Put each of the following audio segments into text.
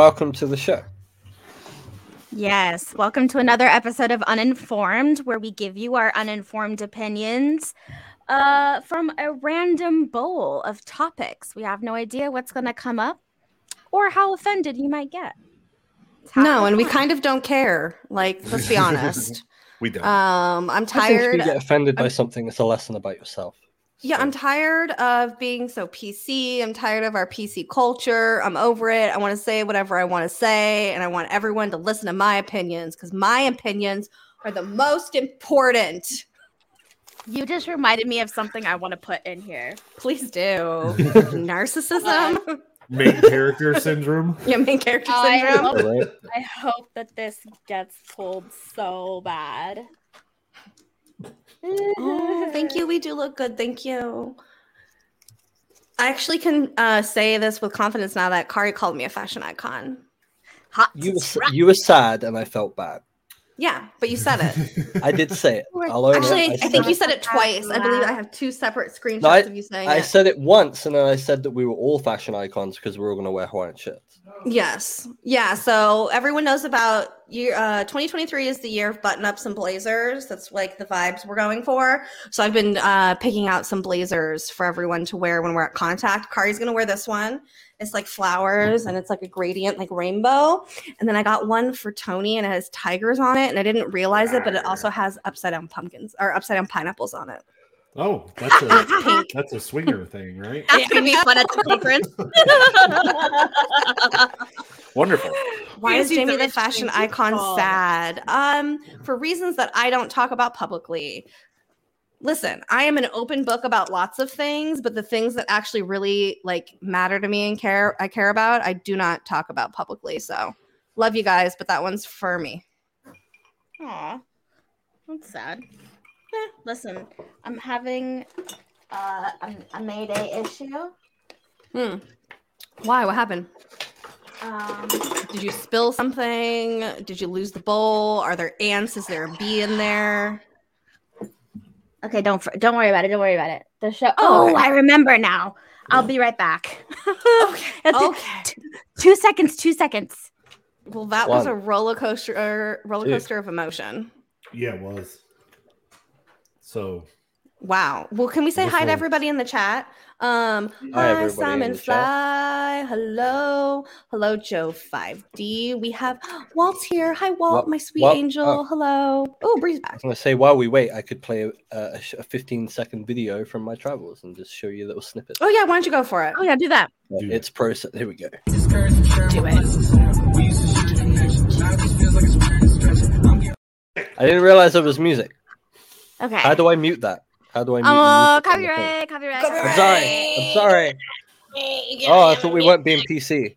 Hi. Hi. Hello. Welcome to the show. Yes, welcome to another episode of Uninformed, where we give you our uninformed opinions uh, from a random bowl of topics. We have no idea what's going to come up or how offended you might get. No, and we kind of don't care. Like, let's be honest. We don't. Um, I'm I think if you get offended by something, it's a lesson about yourself. Yeah, I'm tired of being so PC. I'm tired of our PC culture. I'm over it. I want to say whatever I want to say, and I want everyone to listen to my opinions because my opinions are the most important. You just reminded me of something I want to put in here. Please do. Narcissism. Main character syndrome. yeah, main character I syndrome. hope- I hope that this gets pulled so bad. Oh, thank you. We do look good. Thank you. I actually can uh, say this with confidence now that Kari called me a fashion icon. Hot You were, you were sad, and I felt bad. Yeah, but you said it. I did say it. I'll own it. Actually, I think you said it twice. I believe I have two separate screenshots I- of you saying I it. I said it once, and then I said that we were all fashion icons because we were all going to wear Hawaiian shirts. Yes. Yeah. So everyone knows about year uh 2023 is the year of button ups and blazers. That's like the vibes we're going for. So I've been uh picking out some blazers for everyone to wear when we're at contact. Kari's gonna wear this one. It's like flowers and it's like a gradient, like rainbow. And then I got one for Tony and it has tigers on it. And I didn't realize it, but it also has upside down pumpkins or upside down pineapples on it. Oh, that's a that's a swinger thing, right? That's gonna be fun at the conference. Wonderful. Why is he's Jaimie the fashion icon call. sad? Um, for reasons that I don't talk about publicly. Listen, I am an open book about lots of things, but the things that actually really like matter to me and care I care about, I do not talk about publicly. So love you guys, but that one's for me. Aw, that's sad. Eh, listen, I'm having uh, a, a Mayday issue. Hmm. Why? What happened? Um, Did you spill something? Did you lose the bowl? Are there ants? Is there a bee in there? okay, don't don't worry about it. Don't worry about it. The show. Oh, Oh, okay. I remember now. I'll be right back. Okay. Okay. Two seconds. Two seconds. Well, that was a roller coaster roller Two. coaster of emotion. Yeah, it was. So Wow. Well, can we say This hi to everybody in the chat? Um, Hi, hi, everybody Simon in the chat. Fly. Hello. Hello, Joe 5D. We have Walt's here. Hi, Walt, Walt- my sweet Walt- angel. oh. Hello. Oh, Bri's I back. was going to say, while we wait, I could play a, a, a 15 second video from my travels and just show you a little snippets. Oh, yeah. Why don't you go for it? Oh yeah, do that. Uh, Do it's process. Here we go. Do it. I didn't realize it was music. Okay. How do I mute that? How do I mute? Oh, music on copyright, copyright, I'm sorry. I'm sorry. Oh, I thought we weren't being PC.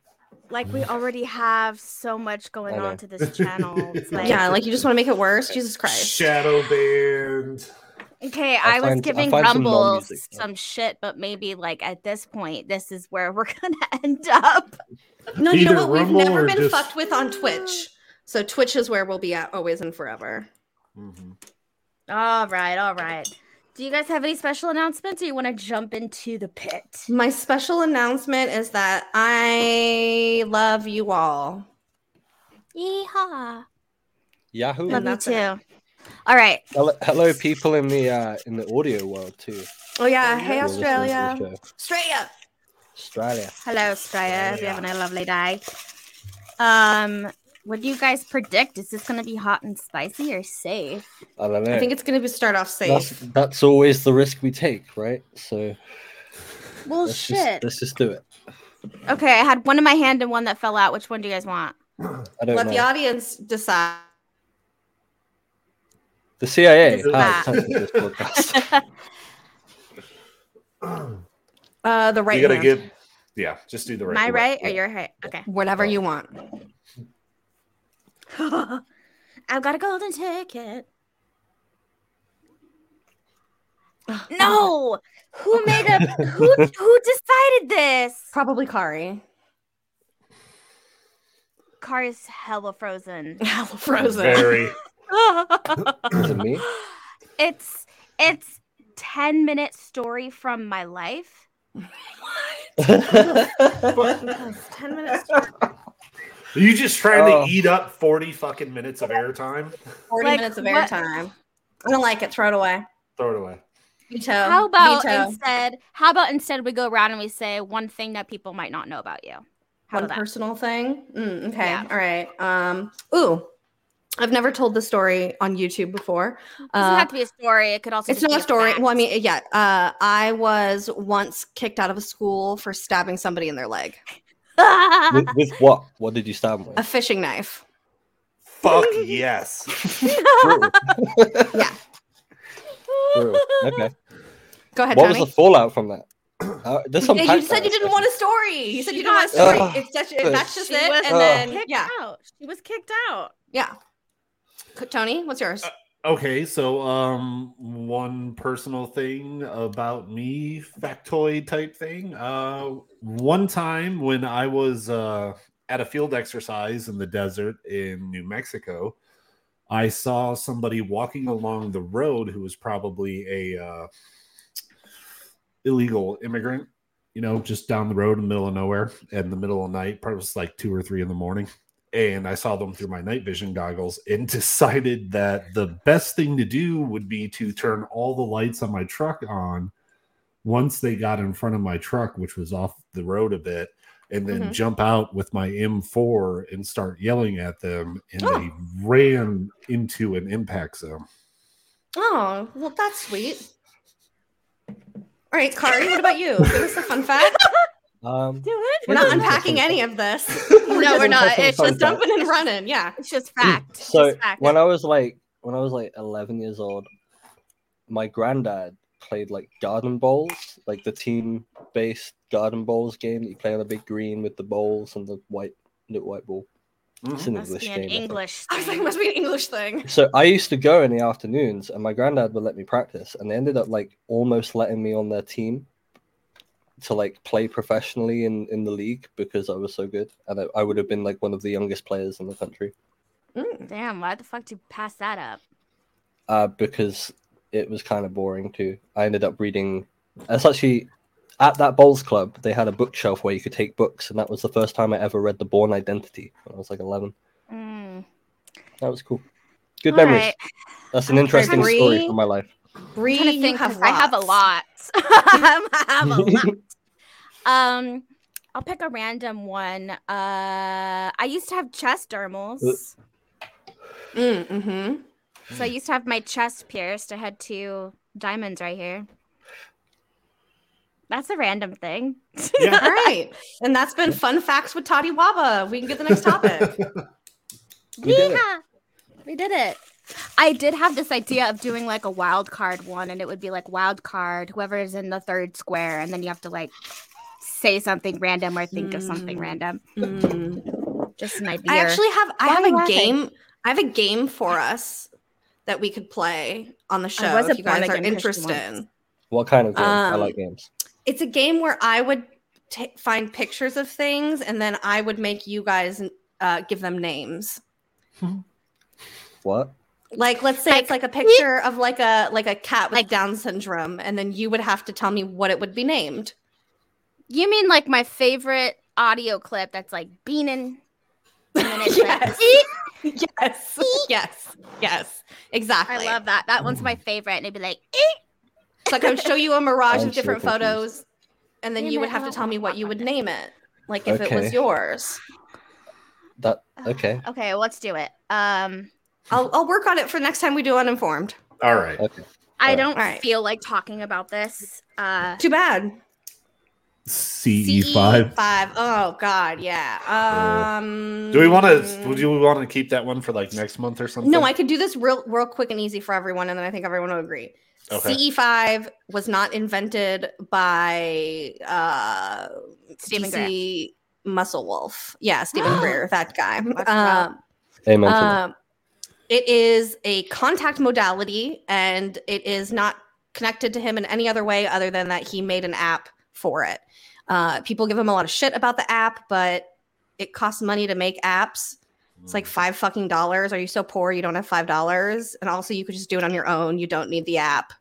Like we already have so much going on to this channel. It's like, Yeah, like you just want to make it worse? Jesus Christ. shadow banned. okay, I'll I was find- I'll giving find some Rumble non-music, some shit, but maybe like at this point, this is where we're gonna end up. No, you know Either what? We've never been just- fucked with on Twitch. So Twitch is where we'll be at always and forever. Mhm. All right, all right. Do you guys have any special announcements, or you want to jump into the pit? My special announcement is that I love you all. Yeehaw! Yahoo. Love you too. it. All right. Hello, hello, people in the uh, in the audio world too. Oh yeah, Hey, hey who are listening to Australia. Australia. Australia. Hello, Australia. Hope you're having a lovely day. Um, what do you guys predict? Is this going to be hot and spicy or safe? I don't know. I think it's gonna be start off safe. that's always the risk we take, right? So Well, let's shit. just let's just do it. Okay, I had one in my hand and one that fell out. Which one do you guys want? I don't Let know. the audience decide. The CIA has this podcast. Uh, the right you gotta hand. give. Yeah, just do the right. My the right or yeah. your right? Okay. whatever you want. I've got a golden ticket. No, who made a who who decided this? Probably Kari. Kari's hella frozen. Hella frozen. Very. Is it me? it's it's 10 minute story from my life. Yes, Ten minutes. Are you just trying Oh. to eat up 40 fucking minutes of airtime? Forty Like, minutes of airtime. I don't like it. Throw it away. Throw it away. Veto. How about Veto. instead? How about instead we go around and we say one thing that people might not know about you? How one about that? personal thing? Mm, okay. Yeah. All right. Um. Ooh. I've never told the story on YouTube before. Doesn't Uh, have to be a story. It could also. Be It's just not be a story. fact. Well, I mean, yeah. Uh, I was once kicked out of a school for stabbing somebody in their leg. With, with what? What did you stab him A fishing knife. Fuck yes. Yeah. Brutal. Okay. Go ahead, What was the fallout from that? Uh, there's some. Yeah, you said you didn't want a story. You said you didn't want a story. got- it's just, Ugh. that's just She it. was And Ugh. then yeah, out. She was kicked out. yeah. Tony, what's yours? Okay, so um one personal thing about me, factoid type thing. Uh one time when I was uh at a field exercise in the desert in New Mexico, I saw somebody walking along the road who was probably a uh illegal immigrant, you know, just down the road in the middle of nowhere in the middle of the night, probably was like two or three in the morning and I saw them through my night vision goggles and decided that the best thing to do would be to turn all the lights on my truck on once they got in front of my truck, which was off the road a bit, and then Mhm. jump out with my M4 and start yelling at them. And Oh. they ran into an impact zone. Oh, well, that's sweet. All right, Kari, what about you? Give us a fun fact. Um, Do it. We're not unpacking any of this. No, we're not. It's just fact. Jumping and running. Yeah. It's just fact. It's so just fact. when I was like when I was like 11 years old, my granddad played like garden bowls, like the team-based garden bowls game that you play on a big green with the bowls and the white the white ball. It's an must English be game. an I. English. I was like, thing. must be an English thing. So I used to go in the afternoons, and my granddad would let me practice, and they ended up like almost letting me on their team to like play professionally in in the league because I was so good, and I, I would have been like one of the youngest players in the country. Mm. Damn, why the fuck did you pass that up? uh, because it was kind of boring too. I ended up reading. It's actually at that bowls club. They had a bookshelf where you could take books, and that was the first time I ever read The Bourne Identity when I was like eleven. Mm. That was cool. Good All memories. right. That's an interesting story from my life. Bri, trying to you think have 'cause I have a lot. I have a lot. Um, I'll pick a random one. Uh, I used to have chest dermals. Mm, mm-hmm. So I used to have my chest pierced. I had two diamonds right here. That's a random thing. Yeah. All right. And that's been fun facts with TOTIWABA. We can get the next topic. We did it. Yeah, we did it. I did have this idea of doing like a wild card one, and it would be like wild card, whoever is in the third square, and then you have to like say something random or think of something Mm. random. Mm. Just an idea. I actually have I Why have a laughing? game. I have a game for us that we could play on the show was a if you guys are born-again interested. What kind of game? I Um, like games. It's a game where I would ta find pictures of things and then I would make you guys uh, give them names. What? Like, let's say Like, it's like a picture of like a like a cat with Like- Down syndrome, and then you would have to tell me what it would be named. you mean like my favorite audio clip that's like beaning. And Yes. like, "Eek." yes, yes, yes, exactly. I love that. That one's my favorite. And it'd be like, "Eek." It's like I would show you a mirage of different confused. photos, and then Damn you would have to tell me what you would name it, like if it was yours. That okay? okay, let's do it. Um, I'll I'll work on it for next time we do uninformed. All right. Okay. I Alright. don't Alright. feel like talking about this. Uh, Too bad. CE five. Five. Oh God, yeah. Um. Do we want to? Do we want to keep that one for like next month or something? No, I could do this real, real quick and easy for everyone, and then I think everyone will agree. Okay. CE5 was not invented by uh, Stephen DC Muscle Wolf. Yeah, Steven Greer, that guy. Um, Amen. to that. um, it is a contact modality, and it is not connected to him in any other way other than that he made an app for it. Uh, people give him a lot of shit about the app, but it costs money to make apps. It's like five fucking dollars. Are you so poor you don't have five dollars? And also, you could just do it on your own. You don't need the app.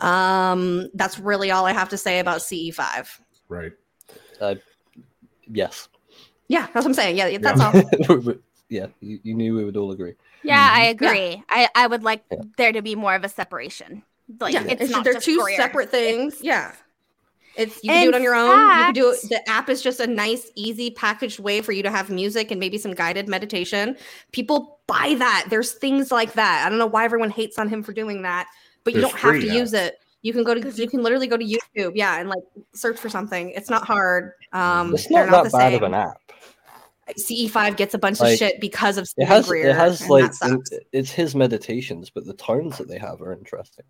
Um, that's really all I have to say about CE5. right. uh, yes. Yeah, that's what I'm saying. Yeah, that's all. yeah, you, you knew we would all agree. Yeah, I Mhm. agree. I, I would like Yeah. there to be more of a separation. Like yeah, it's, not they're just two career. separate things. It's- yeah. It's you can do it on your own. you can do it. The app is just a nice, easy packaged way for you to have music and maybe some guided meditation. People buy that. There's things like that. I don't know why everyone hates on him for doing that, but you don't have to free use it. You can go to 'Cause you you- can literally go to YouTube, yeah, and like search for something. It's not hard. Um, It's not not that the bad same. of an app. CE5 gets a bunch Like, of shit because of It Steven has Greer. it has like that it's his meditations, but the tones that they have are interesting.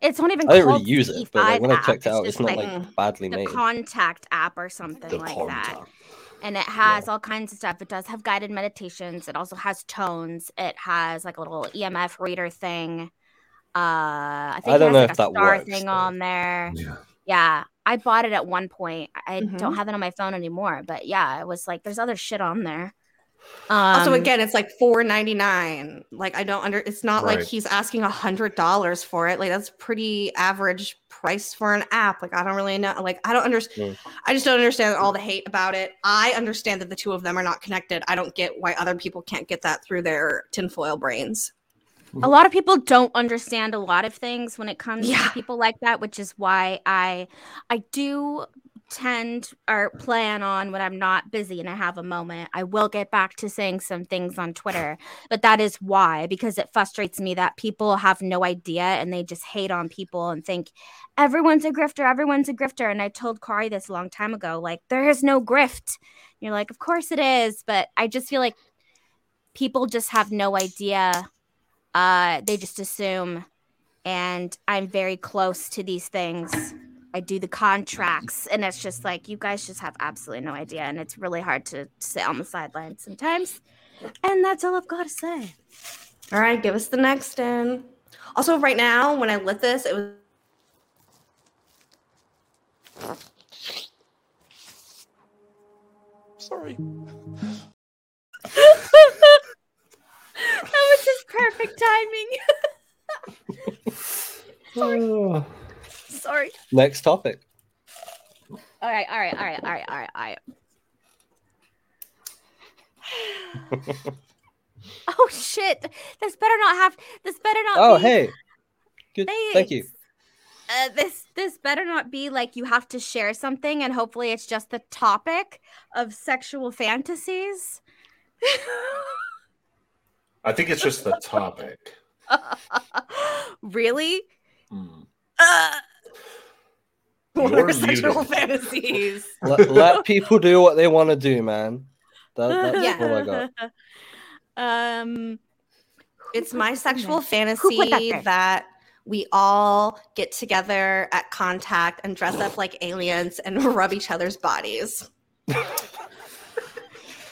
It's not even I don't really use it, but like when I checked it out, it's not like like badly the made. contact app or something The like contact. that. And it has all kinds of stuff. It does have guided meditations. It also has tones. It has like a little EMF reader thing. Uh, I think I don't it know like if a that star works, thing though. on there. Yeah. Yeah, I bought it at one point. I don't Mhm. have it on my phone anymore, but yeah, it was like there's other shit on there. Um, also, again, it's like four ninety nine. Like I don't under. It's not like he's asking a hundred dollars for it. Like that's pretty average price for an app. Like I don't really know. Like I don't understand. Mm. I just don't understand all the hate about it. I understand that the two of them are not connected. I don't get why other people can't get that through their tinfoil brains. A lot of people don't understand a lot of things when it comes Yeah. to people like that which is why i i do tend or plan on when i'm not busy and i have a moment i will get back to saying some things on twitter. But that is why because it frustrates me that people have no idea and they just hate on people and think everyone's a grifter everyone's a grifter. And i told Kari this a long time ago like there is no grift. You're like of course it is. But i just feel like people just have no idea uh they just assume and i'm very close to these things i do the contracts and it's just like you guys just have absolutely no idea and it's really hard to sit on the sidelines sometimes and that's all i've got to say All right, give us the next in. Also, right now, when I lit this, it was Sorry. that was just perfect timing sorry Sorry. Next topic. all right all right all right all right all right all right oh shit this better not have this better not Oh, be hey. Good. Thank you. Uh, this this better not be like you have to share something and hopefully it's just the topic of sexual fantasies. I think it's just the topic. really? Hmm. Uh, what You're sexual fantasies. let, let people do what they want to do, man. That, that's Yeah. all I got. Um It's put my sexual there? fantasy that that we all get together at contact and dress up like aliens and rub each other's bodies.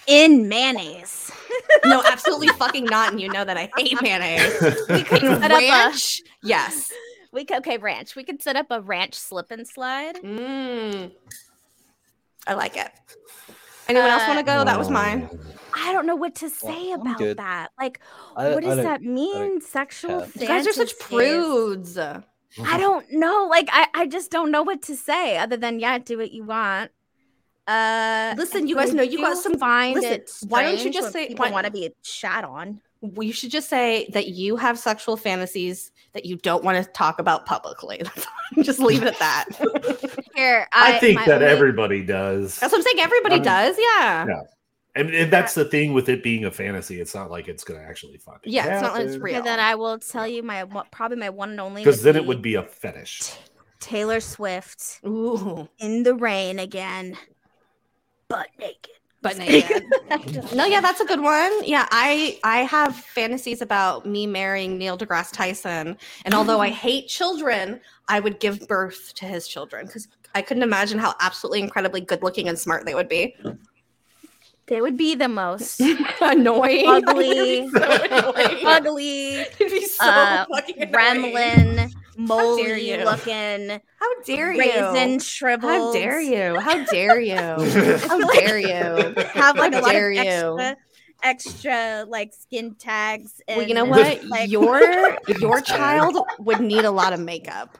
in mayonnaise. No, absolutely fucking not. And you know that I hate mayonnaise. We could In set up a ranch, yes. we could okay, ranch. We could set up a ranch slip and slide. Mm. I like it. Anyone else want to go? That was mine. I don't know what to say I'm about good. that. Like I, what does that mean? Sexual care. You guys are such prudes. I don't know. Like I, I just don't know what to say other than yeah, do what you want. Uh Listen, you guys know you got some- find listen, why don't you just when say- people why- want to be shat on? We should just say that you have sexual fantasies that you don't want to talk about publicly. just leave it at that. Here, I, I, think that only- everybody does. That's what I'm saying. Everybody Um, does. Yeah. yeah. And, and that's the thing with it being a fantasy. It's not like it's going to actually fucking Yeah, it's not like it's real. And then I will tell you my probably my one and only Because then it would be a fetish. Taylor Swift Ooh, in the rain again, butt naked. but naked. no, yeah, that's a good one. Yeah, I I have fantasies about me marrying Neil deGrasse Tyson, and although I hate children, I would give birth to his children because I couldn't imagine how absolutely incredibly good looking and smart they would be. They would be the most Annoying, ugly, so annoying. ugly, be so uh, fucking annoying. gremlin, dare moldy you. looking, How dare you? raisin shriveled. How dare you? How dare you? How dare you? Have like How a lot of you. extra, extra like skin tags. And, Well, you know what? Like, your your child would need a lot of makeup.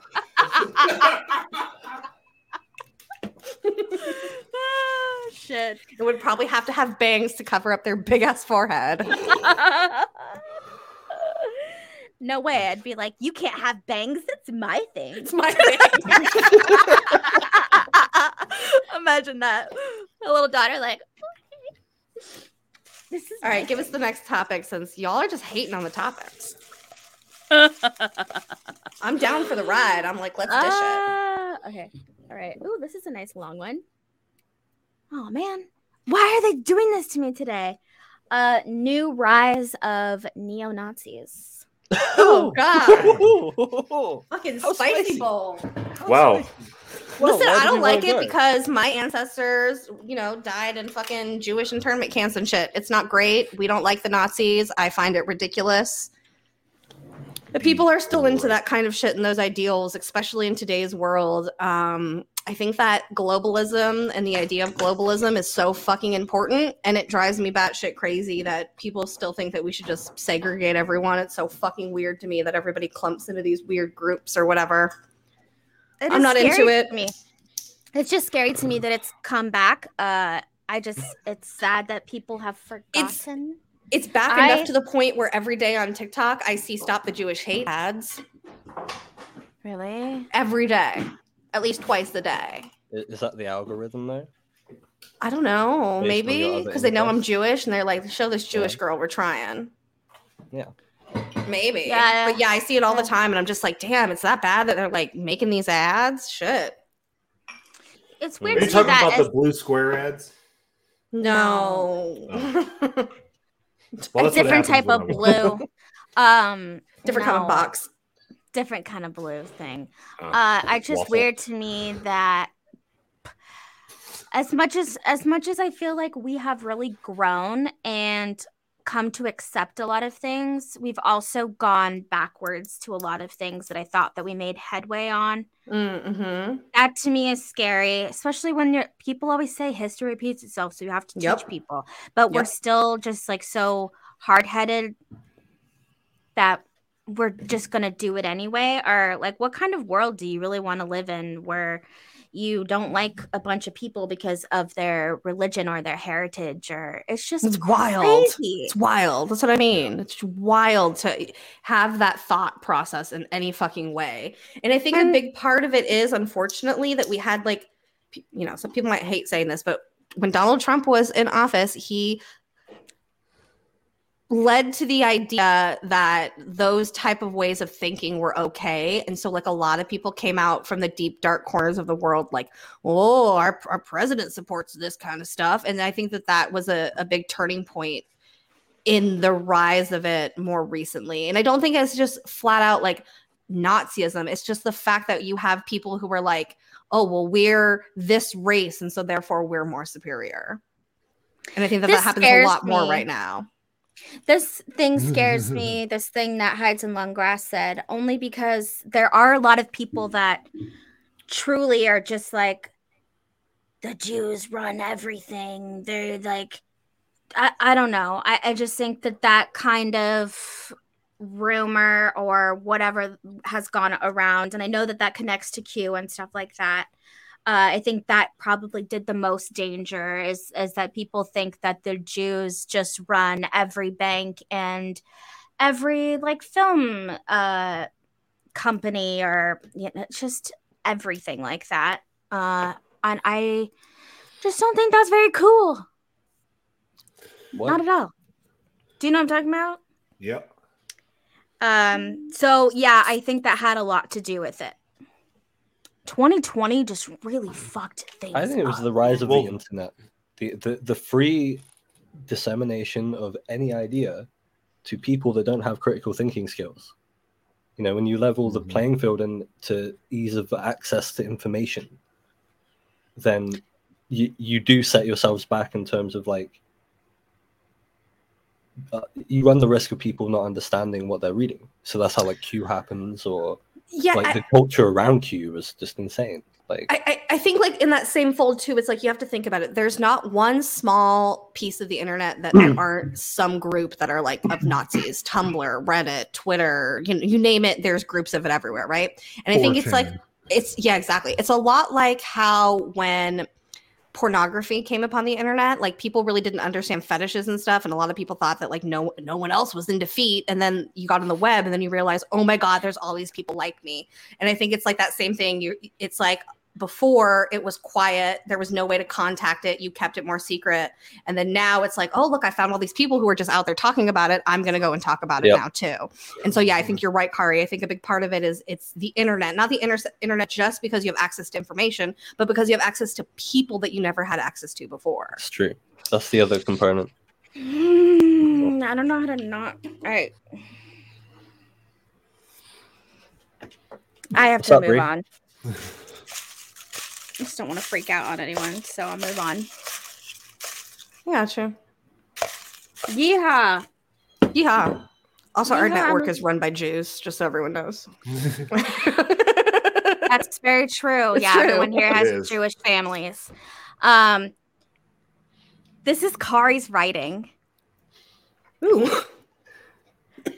Ah, shit. It would probably have to have bangs to cover up their big ass forehead. No way. I'd be like, you can't have bangs. That's my thing. It's my Imagine that. A little daughter, like, okay. This is All right, give us the next topic since y'all are just hating on the topics. I'm down for the ride. I'm like, let's dish it. Ah, okay. All right. Ooh, this is a nice long one. Oh man. Why are they doing this to me today? Uh new rise of neo-Nazis. Oh God! God! Fucking How spicy, spicy. bowl. Wow. Listen, I don't like it because my ancestors, you know, died in fucking Jewish internment camps and shit. It's not great. We don't like the Nazis. I find it ridiculous. The people are still into that kind of shit and those ideals, especially in today's world. Um, I think that globalism and the idea of globalism is so fucking important, and it drives me batshit crazy that people still think that we should just segregate everyone. It's so fucking weird to me that everybody clumps into these weird groups or whatever. It I'm not into it. Me. It's just scary to me that it's come back. Uh I just it's sad that people have forgotten. It's back I- enough to the point where every day on TikTok I see "Stop the Jewish Hate" ads really? every day, at least twice a day. Is that the algorithm though? I don't know, Based maybe because they know I'm. Jewish and they're like, "Show this Jewish Yeah. girl we're trying." Yeah. Maybe. Yeah. But yeah, I see it all the time, and I'm just like, "Damn, it's that bad that they're like making these ads." Shit. It's weird Are you me talking that about as- the blue square ads? No. Well, a different type of blue. um Different kind of box. Different kind of blue thing. Oh, Uh I just waffle. weird to me that as much as as much as I feel like we have really grown and come to accept a lot of things, we've also gone backwards to a lot of things that I thought that we made headway on. Mm-hmm. That to me is scary, especially when you're people always say history repeats itself, so you have to teach Yep. people. But we're still just like so hard headed that we're just gonna do it anyway. Or like what kind of world do you really want to live in where you don't like a bunch of people because of their religion or their heritage or it's just It's wild. crazy. It's wild. That's what I mean. It's wild to have that thought process in any fucking way. And I think a big part of it is, unfortunately, that we had like, you know, some people might hate saying this, but when Donald Trump was in office, he led to the idea that those type of ways of thinking were okay. And so like a lot of people came out from the deep dark corners of the world like oh our, our president supports this kind of stuff. And i think that that was a, a big turning point in the rise of it more recently. And i don't think it's just flat out like nazism. It's just the fact that you have people who are like oh well we're this race and so therefore we're more superior. And i think that This that happens a lot more right now This thing scares me. This thing that hides in long grass said, only because there are a lot of people that truly are just like, the Jews run everything. They're like, I, I don't know. I, I just think that that kind of rumor or whatever has gone around, and I know that that connects to Q and stuff like that. Uh, I think that probably did the most danger is is that people think that the Jews just run every bank and every like film uh, company or you know, just everything like that. Uh, and I just don't think that's very cool. What? Not at all. Do you know what I'm talking about? Yep. Um, so yeah, I think that had a lot to do with it. 2020 just really fucked things. I think it was up. the rise of Well- the internet, the, the the free dissemination of any idea to people that don't have critical thinking skills. You know, when you level the Mhm. playing field and to ease of access to information, then you you do set yourselves back in terms of like uh, you run the risk of people not understanding what they're reading. So that's how like Q happens, or yeah like I- the culture around Q was just insane. Like I, I, I think like in that same fold too, it's like you have to think about it. There's not one small piece of the internet that there aren't some group that are like of Nazis, Tumblr, Reddit, Twitter, you, you name it, there's groups of it everywhere, right? And I think it's like it's yeah, exactly. It's a lot like how when pornography came upon the internet, like people really didn't understand fetishes and stuff, and a lot of people thought that like no no one else was in defeat. And then you got on the web, and then you realize, oh my god, there's all these people like me. And I think it's like that same thing. You, it's like before it was quiet there was no way to contact it you kept it more secret and then now it's like oh look i found all these people who are just out there talking about it i'm going to go and talk about it Yep. now too and so yeah i think you're right kari i think a big part of it is it's the internet not the inter- internet just because you have access to information but because you have access to people that you never had access to before It's true. That's the other component. Mm, I don't know how to not. All right. I have What's to up, move Bri? on. I just don't want to freak out on anyone, so I'll move on. yeah true Yeehaw! yeah also our network is run by jews just so everyone knows That's very true. It's yeah, true. everyone here has. Jewish families. Um, this is Kari's writing. Ooh.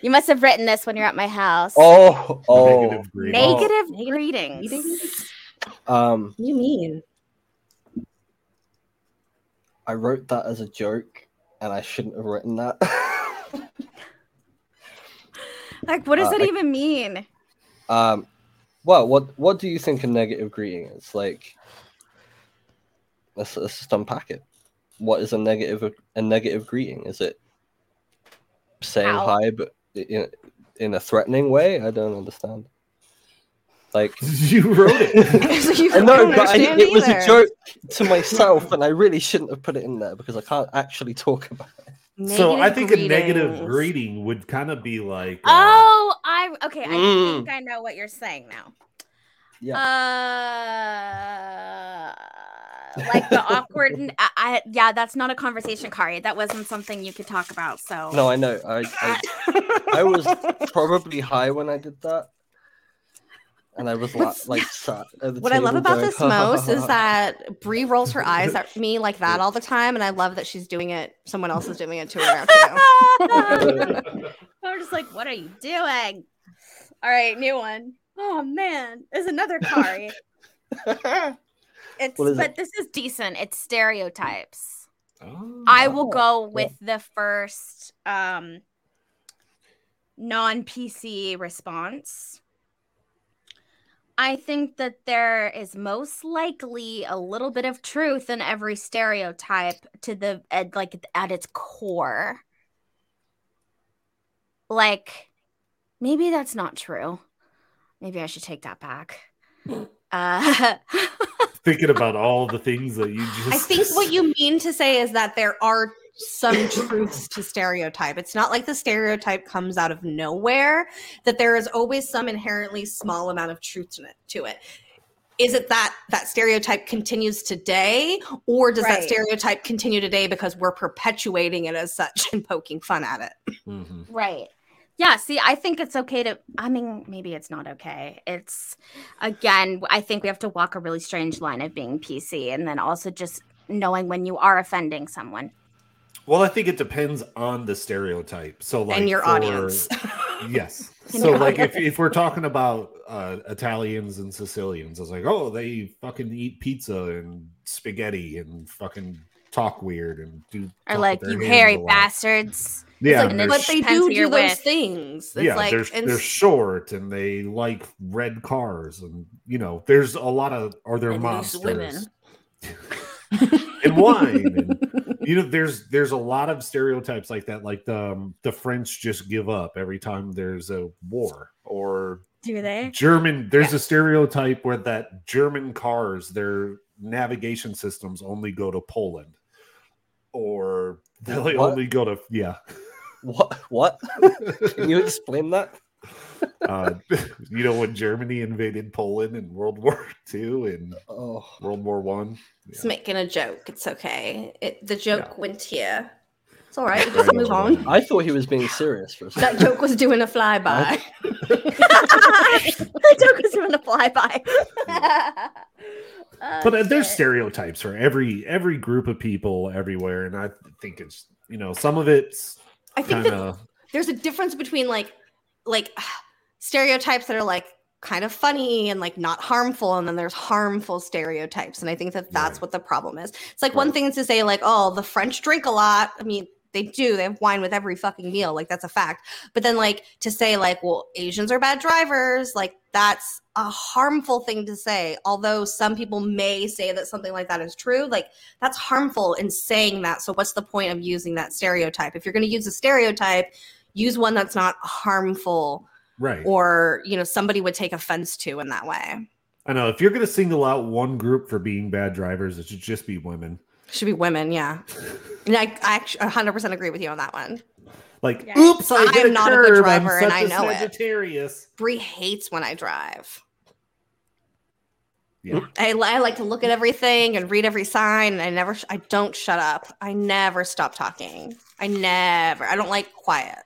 You must have written this when you're at my house. Oh, oh. Negative greeting. Negative Negative greetings. Um, What do you mean? I wrote that as a joke, and I shouldn't have written that. Like, what does Uh, that I- even mean? um, well, what what do you think a negative greeting is? Like, let's let's just unpack it. What is a negative a negative greeting? Is it saying Ow. hi, but in in a threatening way? I don't understand. Like, you wrote it. You I know, but I, understand it was a joke to myself, and I really shouldn't have put it in there because I can't actually talk about it. so I think a Negative negative greetings. greeting would kind of be like, uh, Oh, I okay. I Mm. think I know what you're saying now. Yeah. Uh, like the awkward. n- I, I- yeah, that's not a conversation, Kari. That wasn't something you could talk about. So No, I know. I, I I was probably high when I did that, and I was la- What's- like sat at the What I love about going, this most is that Bri rolls her eyes at me like that all the time, and I love that she's doing it. Someone else is doing it to her now too. I'm just like, what are you doing? All right, new one. Oh man, there's another Kari. It's What is but it? this is decent. It's stereotypes. oh, I will go yeah. with the first um non PC response. I think that there is most likely a little bit of truth in every stereotype to the at, like at its core. Like maybe that's not true. Maybe I should take that back. Uh thinking about all the things that you just. I think what you mean to say is that there are some truths to stereotype. It's not like the stereotype comes out of nowhere, that there is always some inherently small amount of truth to it. To it. Is it that that stereotype continues today, or does that stereotype continue today because we're perpetuating it as such and poking fun at it? Mhm. Right. Yeah, see, I think it's okay to I mean, maybe it's not okay. It's again, I think we have to walk a really strange line of being PC and then also just knowing when you are offending someone. Well, I think it depends on the stereotype. So, like, and your for- audience. Yes. And So, like, if, audience. if we're talking about uh, Italians and Sicilians, it's like, oh, they fucking eat pizza and spaghetti and fucking talk weird and do. talk Or like, you hairy bastards. Yeah, like, and and they're but they do who do those with. things. It's yeah, like they're and they're short and they like red cars and you know there's a lot of or they're And loose women. monsters and wine and you know there's there's a lot of stereotypes like that like the um, the French just give up every time there's a war or Do they? German there's a stereotype where that German cars their navigation systems only go to Poland or they What? only go to yeah What? What? Can you explain that? Uh, you know when Germany invaded Poland in World War II and Oh, World War One. It's making a joke. It's okay. It, the joke Yeah. went here. It's all right. Just move on. I thought he was being serious for a That joke was doing a flyby. the joke was doing a flyby. Oh, But uh, there's stereotypes for every every group of people everywhere, and I think it's you know some of it's I think kinda... there's a difference between like like stereotypes that are like kind of funny and like not harmful and then there's harmful stereotypes and i think that that's Right. what the problem is. It's like one thing is to say like oh the french drink a lot. I mean they do. They have wine with every fucking meal. Like that's a fact. But then like to say like well asians are bad drivers like that's a harmful thing to say. Although some people may say that something like that is true like that's harmful in saying that. So what's the point of using that stereotype? If you're going to use a stereotype use one that's not harmful Right. or you know somebody would take offense to in that way I know if you're going to single out one group for being bad drivers, it should just be women. should be women yeah and I, I actually 100% agree with you on that one Like, Yeah. oops, I i'm a not a good driver and i know it. Sagittarius. Bri hates when i drive Yeah. I, I like to look at everything and read every sign and i never sh- i don't shut up i never stop talking i never i don't like quiet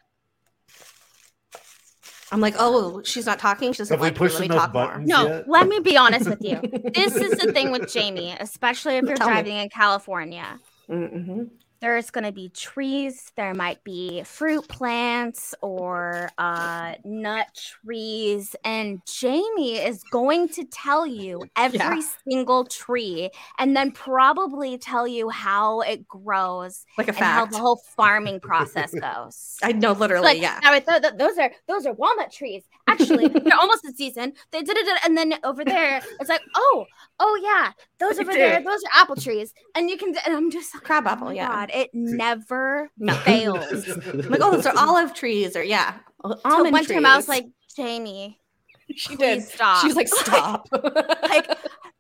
i'm like oh she's not talking she doesn't Have like me. pushed let me enough talk more No, yet? let me be honest with you. This is the thing with Jaimie, especially if you're Tell me. driving in California. mm-hmm. There's going to be trees, there might be fruit plants or uh, nut trees. And Jaimie is going to tell you every Yeah. single tree and then probably tell you how it grows like a and how the whole farming process goes. i know literally like, yeah "Now, th- th- those are those are walnut trees. Actually, they're almost in season. They did it, and then over there, it's like, oh, oh yeah, those over there, those are apple trees. And you can, and I'm just like, Crab oh apple, my yeah. God, it never No. fails. I'm like, oh, those are olive trees, or yeah, So almond one time I was trees. like, Jaimie, she please stop. She was like, stop. like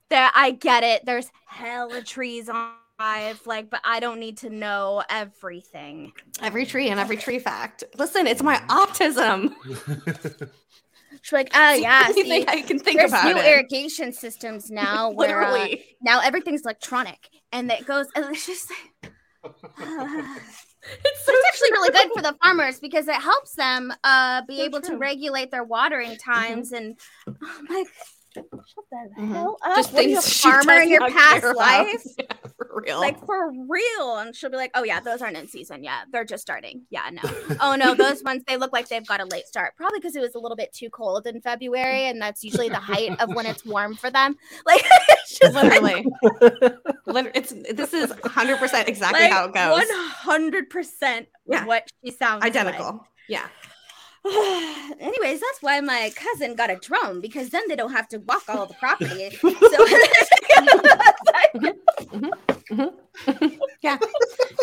there, I get it. There's hella trees on drive, like, but I don't need to know everything. every tree and every tree fact. Listen, it's my autism. She's like, oh yeah, only see, I can think there's about new it. irrigation systems now where uh, Literally, now everything's electronic and it goes and it's just like it's so it's actually really good for the farmers because it helps them uh be So able to regulate their watering times and I'm like shut the Mhm. hell up Just What are you, a farmer in your past life Yeah, for real. like for real and she'll be like oh yeah those aren't in season yet they're just starting yeah no oh no those ones they look like they've got a late start probably because it was a little bit too cold in february and that's usually the height of when it's warm for them like it's just literally, Liter- it's this is 100 percent exactly like how it goes. 100% what she sounds like. Identical. Yeah. Anyways, that's why my cousin got a drone because then they don't have to walk all the property. so yeah.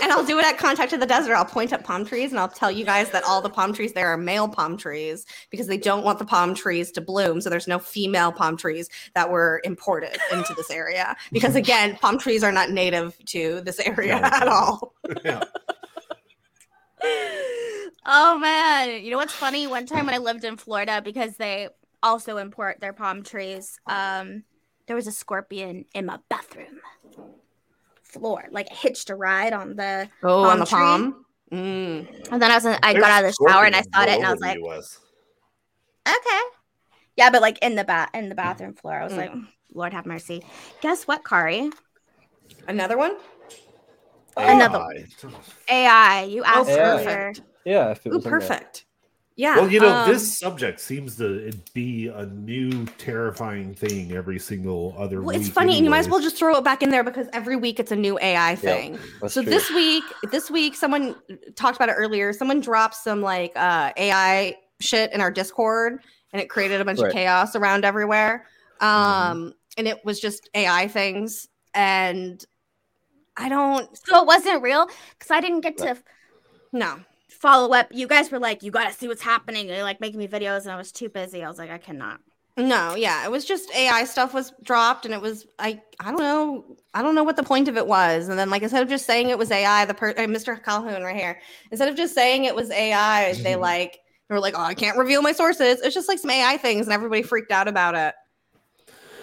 And I'll do it at Contact of the Desert. I'll point at palm trees and I'll tell you guys that all the palm trees there are male palm trees because they don't want the palm trees to bloom. So there's no female palm trees that were imported into this area. Because again, palm trees are not native to this area Yeah. at all. yeah. Oh man, you know what's funny? One time when I lived in Florida, because they also import their palm trees, um, there was a scorpion in my bathroom floor. Like it hitched a ride on the, Oh, on the Palm palm. Mm. and then I was, in, I got out of the shower and I saw it, and I was like, okay, yeah, but like in the bath in the bathroom floor, I was Mm. like, Lord have mercy. Guess what, Kari? Another one? Another AI. You asked AI. earlier. Yeah, if it Ooh, was in there. perfect. Yeah. Well, you know, um, this subject seems to be a new terrifying thing every single other Well, week. it's funny, and you might as well just throw it back in there because every week it's a new AI thing. That's so true. this week, this week, someone talked about it earlier. Someone dropped some like uh, AI shit in our Discord, and it created a bunch Right. of chaos around everywhere. Um, Mm-hmm. and it was just AI things, and I don't So it wasn't real because I didn't get to know. Follow up. You guys were like, you got to see what's happening. And you're like making me videos, and I was too busy. I was like, I cannot. No, yeah, it was just AI stuff was dropped, and it was I I don't know I don't know what the point of it was. And then like instead of just saying it was AI, the per- uh, Mr. Calhoun right here, instead of just saying it was AI, they like they were like, oh, I can't reveal my sources. It's just like some AI things, and everybody freaked out about it.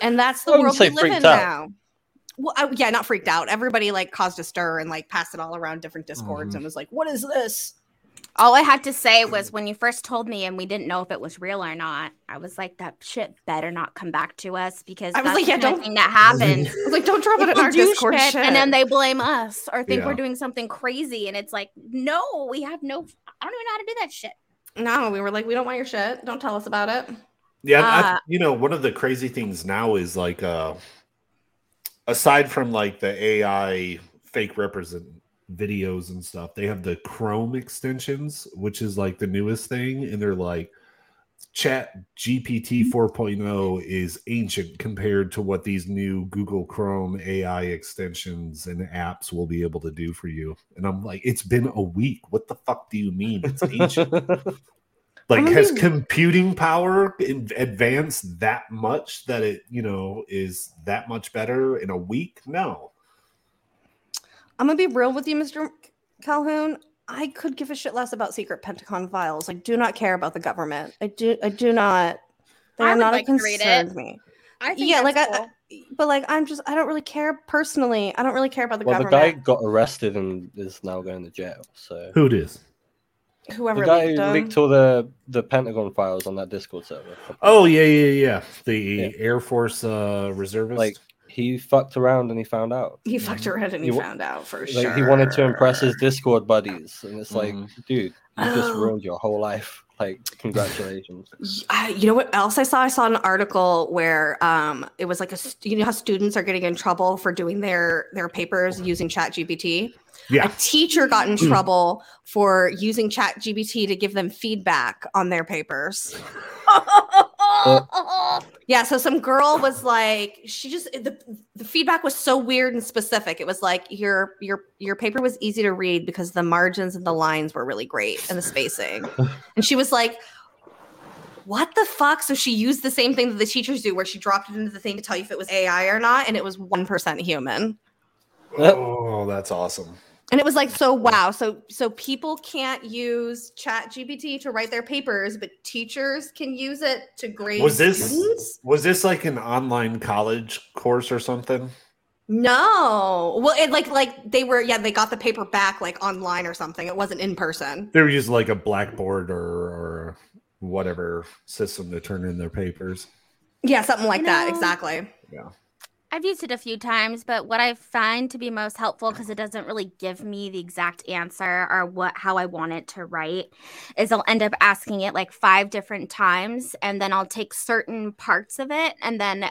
And that's the world we live in out. now. Well, I- yeah, not freaked out. Everybody like caused a stir and like passed it all around different discords Mhm. and was like, "What is this?" All I had to say was when you first told me and we didn't know if it was real or not, I was like, that shit better not come back to us because I was that's like, the yeah, don't- thing that happens. I was like, "Don't drop it in our do Discord shit, shit." and then they blame us or think we're doing something crazy. And it's like, no, we have no, I don't even know how to do that shit. no, we were like, "We don't want your shit. Don't tell us about it." Yeah, I- Uh, you know, one of the crazy things now is like, uh, aside from like the AI fake represent videos and stuff, they have the Chrome extensions, which is like the newest thing, and they're like, Chat GPT mm-hmm. 4.0 is ancient compared to what these new Google Chrome AI extensions and apps will be able to do for you. And I'm like, it's been a week. What the fuck do you mean it's ancient? like has gonna- computing power advanced that much that it you know is that much better in a week no I'm gonna be real with you, Mr. Calhoun. I could give a shit less about secret Pentagon files. I do not care about the government. I do. I do not. They I are would not like a to read concern it. to me. I think Yeah, that's like I- cool. But like, I'm just. I don't really care personally. I don't really care about the well, the guy got arrested and is now going to jail. So who it is Whoever the guy leaked who leaked all the the Pentagon files on that Discord server. oh yeah yeah yeah the Yeah. air force uh reservist like he fucked around and he found out. he fucked around and he He found out for Like sure. he wanted to impress his Discord buddies, and it's like, Mhm. dude, you just Oh. ruined your whole life. Like, congratulations. I, you know what else I saw? I saw an article where um, it was like a st- you know how students are getting in trouble for doing their their papers using Chat GPT. Yeah A teacher got in mm. trouble for using Chat GPT to give them feedback on their papers. Yeah, so some girl was like, she just the, the feedback was so weird and specific. It was like your your your paper was easy to read because the margins and the lines were really great and the spacing. and she was like, "What the fuck?" So she used the same thing that the teachers do, where she dropped it into the thing to tell you if it was AI or not, and it was one percent human. oh that's awesome And it was like, so wow. So so people can't use Chat GPT to write their papers, but teachers can use it to grade Was this- students? was this like an online college course or something No. Well, it like like they were yeah, they got the paper back like online or something. It wasn't in person. they were using like a blackboard or or whatever system to turn in their papers Yeah, something like You that. know- Exactly. I've used it a few times, but what I find to be most helpful because it doesn't really give me the exact answer or what how I want it to write is I'll end up asking it like five different times and then I'll take certain parts of it and then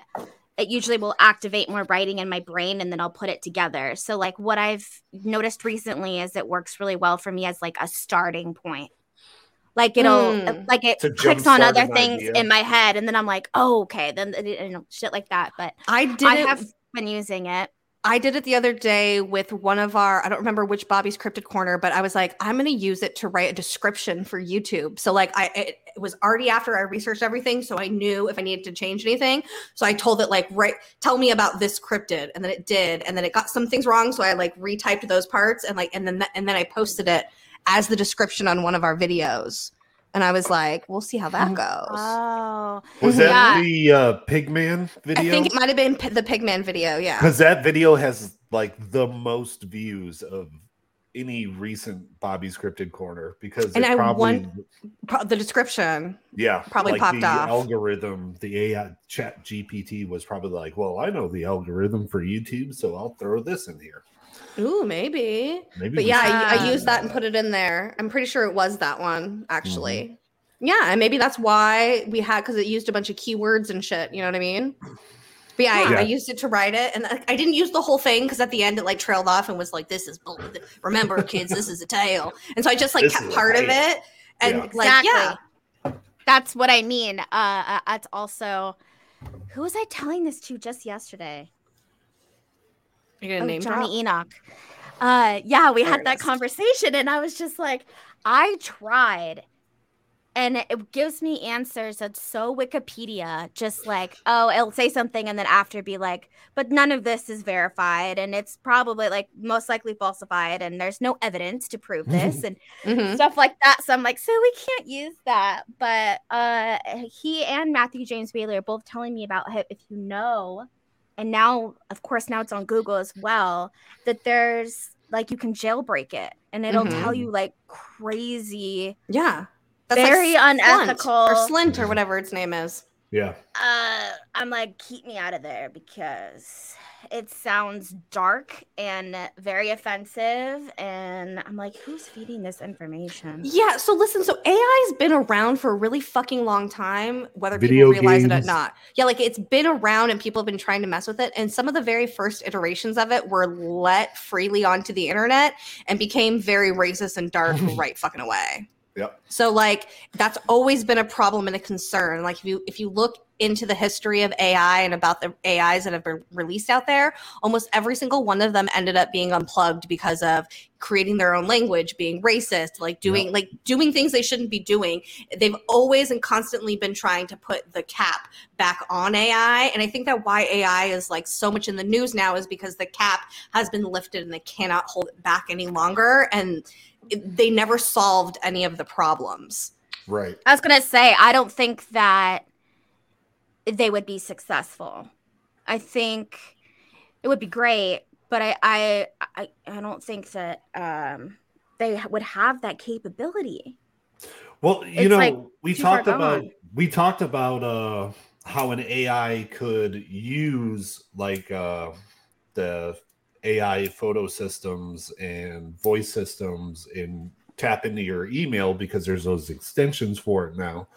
it usually will activate more writing in my brain and then I'll put it together. So like what I've noticed recently is it works really well for me as like a starting point. Like it'll Mm. like it To clicks on other things idea. in my head and then I'm like, "Oh, okay." Then you know, shit like that, but I did I have been using it. I did it the other day with one of our, I don't remember which Bobby's Cryptid Corner, but I was like, I'm going to use it to write a description for YouTube. So, like, I, it, it was already after I researched everything. So I knew if I needed to change anything. So I told it, like, right, tell me about this cryptid. And then it did. And then it got some things wrong. So I like retyped those parts and like, and then, that, and then I posted it as the description on one of our videos. And I was like, we'll see how that goes. Oh, was that Yeah. the uh pigman video? I think it might have been P- the Pigman video. Yeah. because that video has like the most views of any recent Bobby's Cryptid Corner because And it I probably want- Pro- the description. yeah probably like popped the off. algorithm the AI chat GPT was probably like well I know the algorithm for YouTube so I'll throw this in here Ooh, maybe. maybe But yeah, I, I used that and put it in there. I'm pretty sure it was that one, actually. Mm-hmm. Yeah, and maybe that's why we had because it used a bunch of keywords and shit. You know what I mean? But yeah, I, Yeah. I used it to write it, and I I didn't use the whole thing because at the end it like trailed off and was like, "This is bull. Remember, kids, this is a tale." And so I just like This kept part of it, and Yeah. like yeah, Exactly. that's what I mean. Uh, uh, that's also who was I telling this to just yesterday? You're gonna Oh, name Johnny drop? Enoch. Uh, yeah, we had that conversation, and I was just like, I tried, and it gives me answers that's so Wikipedia, just like, oh, it'll say something, and then after be like, but none of this is verified, and it's probably like most likely falsified, and there's no evidence to prove this, and Mhm. stuff like that. So I'm like, so we can't use that. But uh, he and Matthew James Bailey are both telling me about if you know, and now, of course, now it's on Google as well, that there's like you can jailbreak it and it'll Mhm. tell you like crazy. Yeah, that's Very Slunt unethical. or Slint or whatever its name is. Yeah. uh, I'm like, keep me out of there because it sounds dark and very offensive. And I'm like, who's feeding this information? Yeah, so listen, so AI's been around for a really fucking long time, whether Video people realize it or not. Yeah, like it's been around and people have been trying to mess with it. And some of the very first iterations of it were let freely onto the internet and became very racist and dark right fucking away. Yep. So like that's always been a problem and a concern. Like if you if you look into the history of AI and about the AIs that have been released out there, almost every single one of them ended up being unplugged because of creating their own language, being racist, like doing like doing things they shouldn't be doing. They've always and constantly been trying to put the cap back on AI, and I think that why AI is like so much in the news now is because the cap has been lifted and they cannot hold it back any longer and they never solved any of the problems. Right. I was gonna say, I don't think that they would be successful. I think it would be great, but I I I, I don't think that um, they would have that capability. Well, you It's, know, like, we talked about gone. we talked about uh how an AI could use like uh the AI photo systems and voice systems and tap into your email because there's those extensions for it now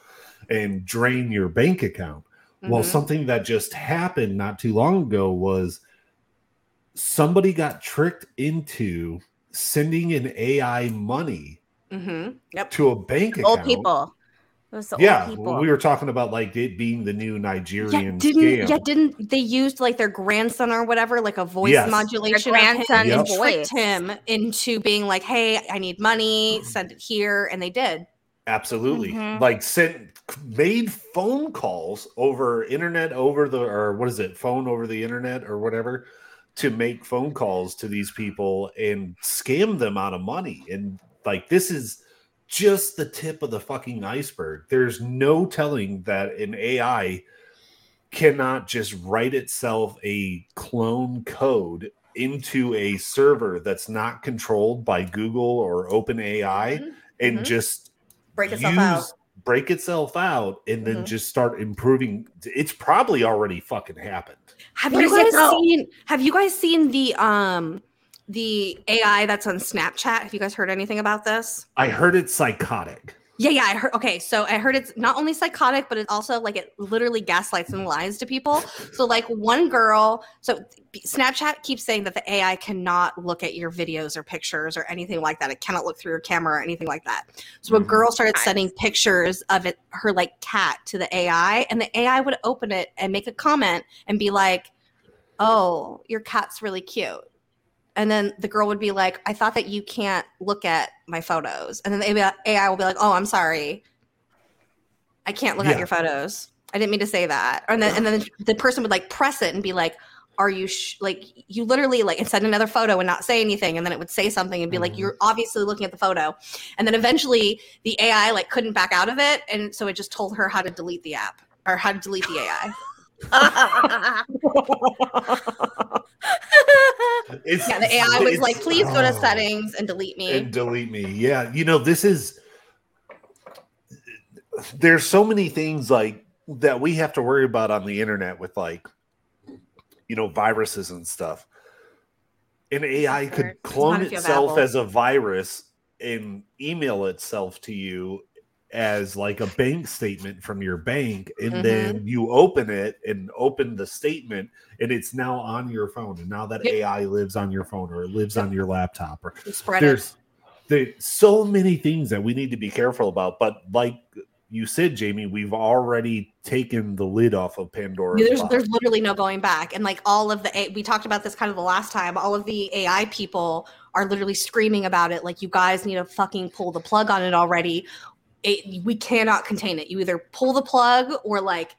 and drain your bank account. Well, Mhm. something that just happened not too long ago was somebody got tricked into sending an AI money mm-hmm. Yep. to a bank account. Old people. It was the yeah, old people. we were talking about like it being the new Yeah, Nigerian didn't scam. yeah, didn't they used like their grandson or whatever, like a voice Yes. modulation Their grandson Yep. voice. tricked him into being like, "Hey, I need money, send it here," and they did. Absolutely, Mhm. like sent made phone calls over internet over the or what is it, phone over the internet or whatever, to make phone calls to these people and scam them out of money. And like this is just the tip of the fucking iceberg. There's no telling that an AI cannot just write itself a clone code into a server that's not controlled by Google or OpenAI Mhm. and Mhm. just Break itself use- out. break itself out and then Mhm. just start improving. It's probably already fucking happened. Have Where you guys seen? Have you guys seen the um the AI that's on Snapchat? Have you guys heard anything about this? I heard it's psychotic. Yeah, yeah, I heard. Okay, so I heard it's not only psychotic, but it's also like it literally gaslights and lies to people. So, like one girl, so Snapchat keeps saying that the AI cannot look at your videos or pictures or anything like that. It cannot look through your camera or anything like that. So, a Mhm. girl started sending pictures of it, her like cat, to the AI, and the AI would open it and make a comment and be like, "Oh, your cat's really cute." And then the girl would be like, I thought that you can't look at my photos. And then the AI will be like, Oh, I'm sorry. I can't look Yeah. at your photos. I didn't mean to say that. And then, and then the person would like press it and be like, Are you sh-? like, you literally like, and send another photo and not say anything. And then it would say something and be like, Mhm. You're obviously looking at the photo. And then eventually the AI like couldn't back out of it. And so it just told her how to delete the app or how to delete the AI. It's, yeah, the AI was like, Please go to oh. settings and delete me. and delete me. Yeah, you know, this is there's so many things like that we have to worry about on the internet with like you know viruses and stuff. An AI could clone itself as a virus and email itself to you as like a bank statement from your bank and Mm-hmm. then you open it and open the statement and it's now on your phone and now that Yep. AI lives on your phone or it lives on your laptop or You spread it. there's there's so many things that we need to be careful about but like you said Jaimie we've already taken the lid off of pandora there's there's literally no going back and like all of the we talked about this kind of the last time all of the ai people are literally screaming about it like you guys need to fucking pull the plug on it already it, we cannot contain it you either pull the plug or like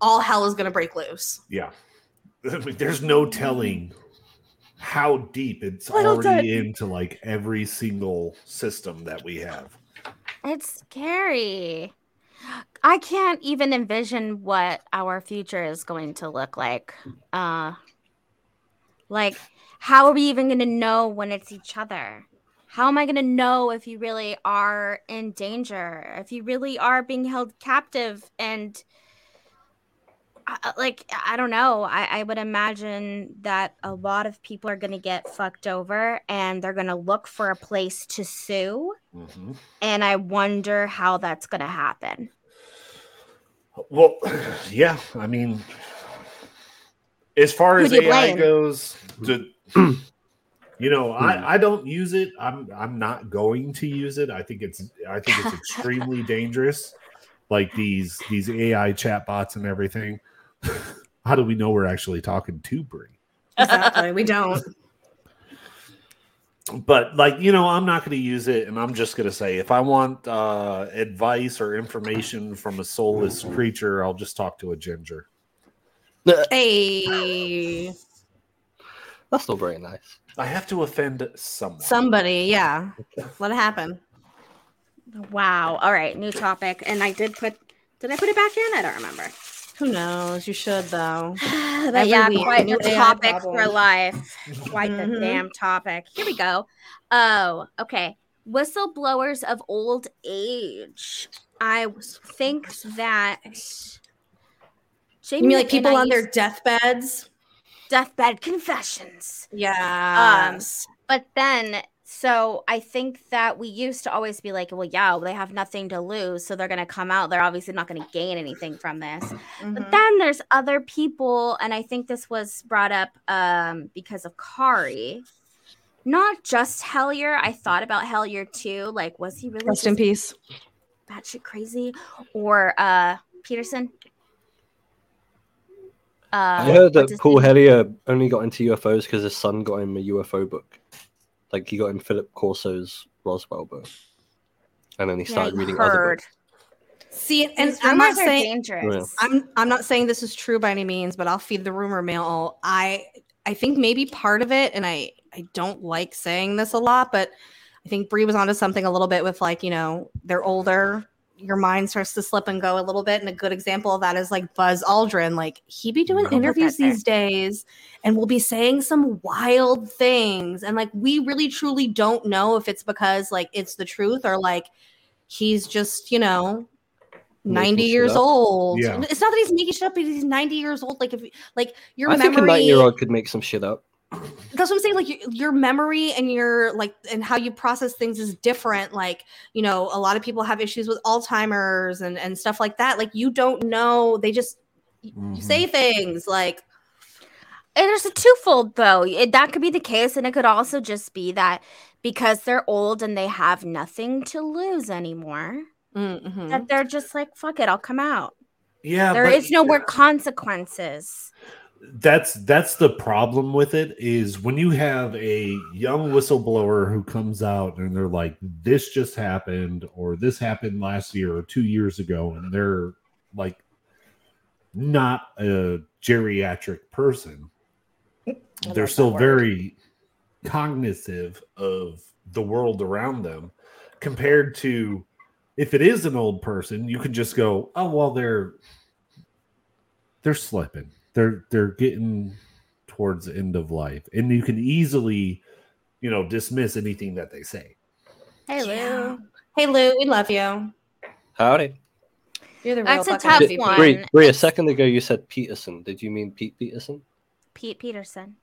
all hell is going to break loose yeah there's no telling how deep it's Little already into like every single system that we have It's scary. I can't even envision what our future is going to look like. Uh like how are we even going to know when it's each other? How am I going to know if you really are in danger? If you really are being held captive and I- like I don't know. I, I would imagine that a lot of people are going to get fucked over, and they're going to look for a place to sue. Mhm. And I wonder how that's going to happen. Well, yeah, I mean, as far Who as do AI blame? goes, to, you know, I, I don't use it. I'm I'm not going to use it. I think it's I think it's extremely dangerous. Like these these AI chatbots and everything. How do we know we're actually talking to Bri? Exactly. we don't. But like you know, I'm not going to use it, and I'm just going to say if I want uh, advice or information from a soulless creature, I'll just talk to a ginger. Hey, That's not very nice. I have to offend someone. somebody, yeah. Let it happen. Wow. All right, new topic. And I did put. Did I put it back in? I don't remember. Who knows? You should though. but Every yeah, week, quite new the topic for life. Quite the Mhm. damn topic. Here we go. Oh, okay. Whistleblowers of old age. I think that. You mean like people on their their deathbeds? Deathbed confessions? Yeah. But then, so I think that we used to always be like, well, yeah, they have nothing to lose, so they're going to come out. They're obviously not going to gain anything from this. Mm-hmm. But then there's other people, and I think this was brought up um, because of Kari. Not just Hellyer. I thought about Hellyer too. Like, was he really Rest in peace. batshit crazy? Or uh, Peterson? Uh, I heard that Paul name? Hellyer only got into UFOs because his son got him a UFO book. Like he got him Philip Corso's Roswell book, and then he started I reading other books. See, and These I'm not rumors are saying dangerous. I'm I'm not saying this is true by any means, but I'll feed the rumor mill. I I think maybe part of it, and I I don't like saying this a lot, but I think Bri was onto something a little bit with like you know they're older, your mind starts to slip and go a little bit, and a good example of that is like Buzz Aldrin. Like he be doing interviews these days, and will be saying some wild things, and like we really truly don't know if it's because like it's the truth or like he's just you know. 90 years old. Yeah. It's not that he's making shit up, but he's 90 years old. Like if like your I think a memory nine-year-old could make some shit up. That's what I'm saying. Like your, your memory and your like and how you process things is different. Like, you know, a lot of people have issues with Alzheimer's and, and stuff like that. Like you don't know. They just you Mhm. say things like And there's a twofold though. It, that could be the case, and it could also just be that because they're old and they have nothing to lose anymore, mhm. that they're just like, "Fuck it, I'll come out." Yeah, There but is no more consequences. That's that's the problem with it is when you have a young whistleblower who comes out and they're like this just happened or this happened last year or 2 years ago and they're like not a geriatric person they're still very cognitive of the world around them compared to if it is an old person you can just go oh well they're they're slipping they're they're getting towards the end of life and you can easily you know dismiss anything that they say Hey, Yeah. Lou. Hey Lou, we love you. Howdy. You're the That's real a tough one. Bri, Bri, a second ago you said Peterson. Did you mean Pete Peterson? Pete Peterson.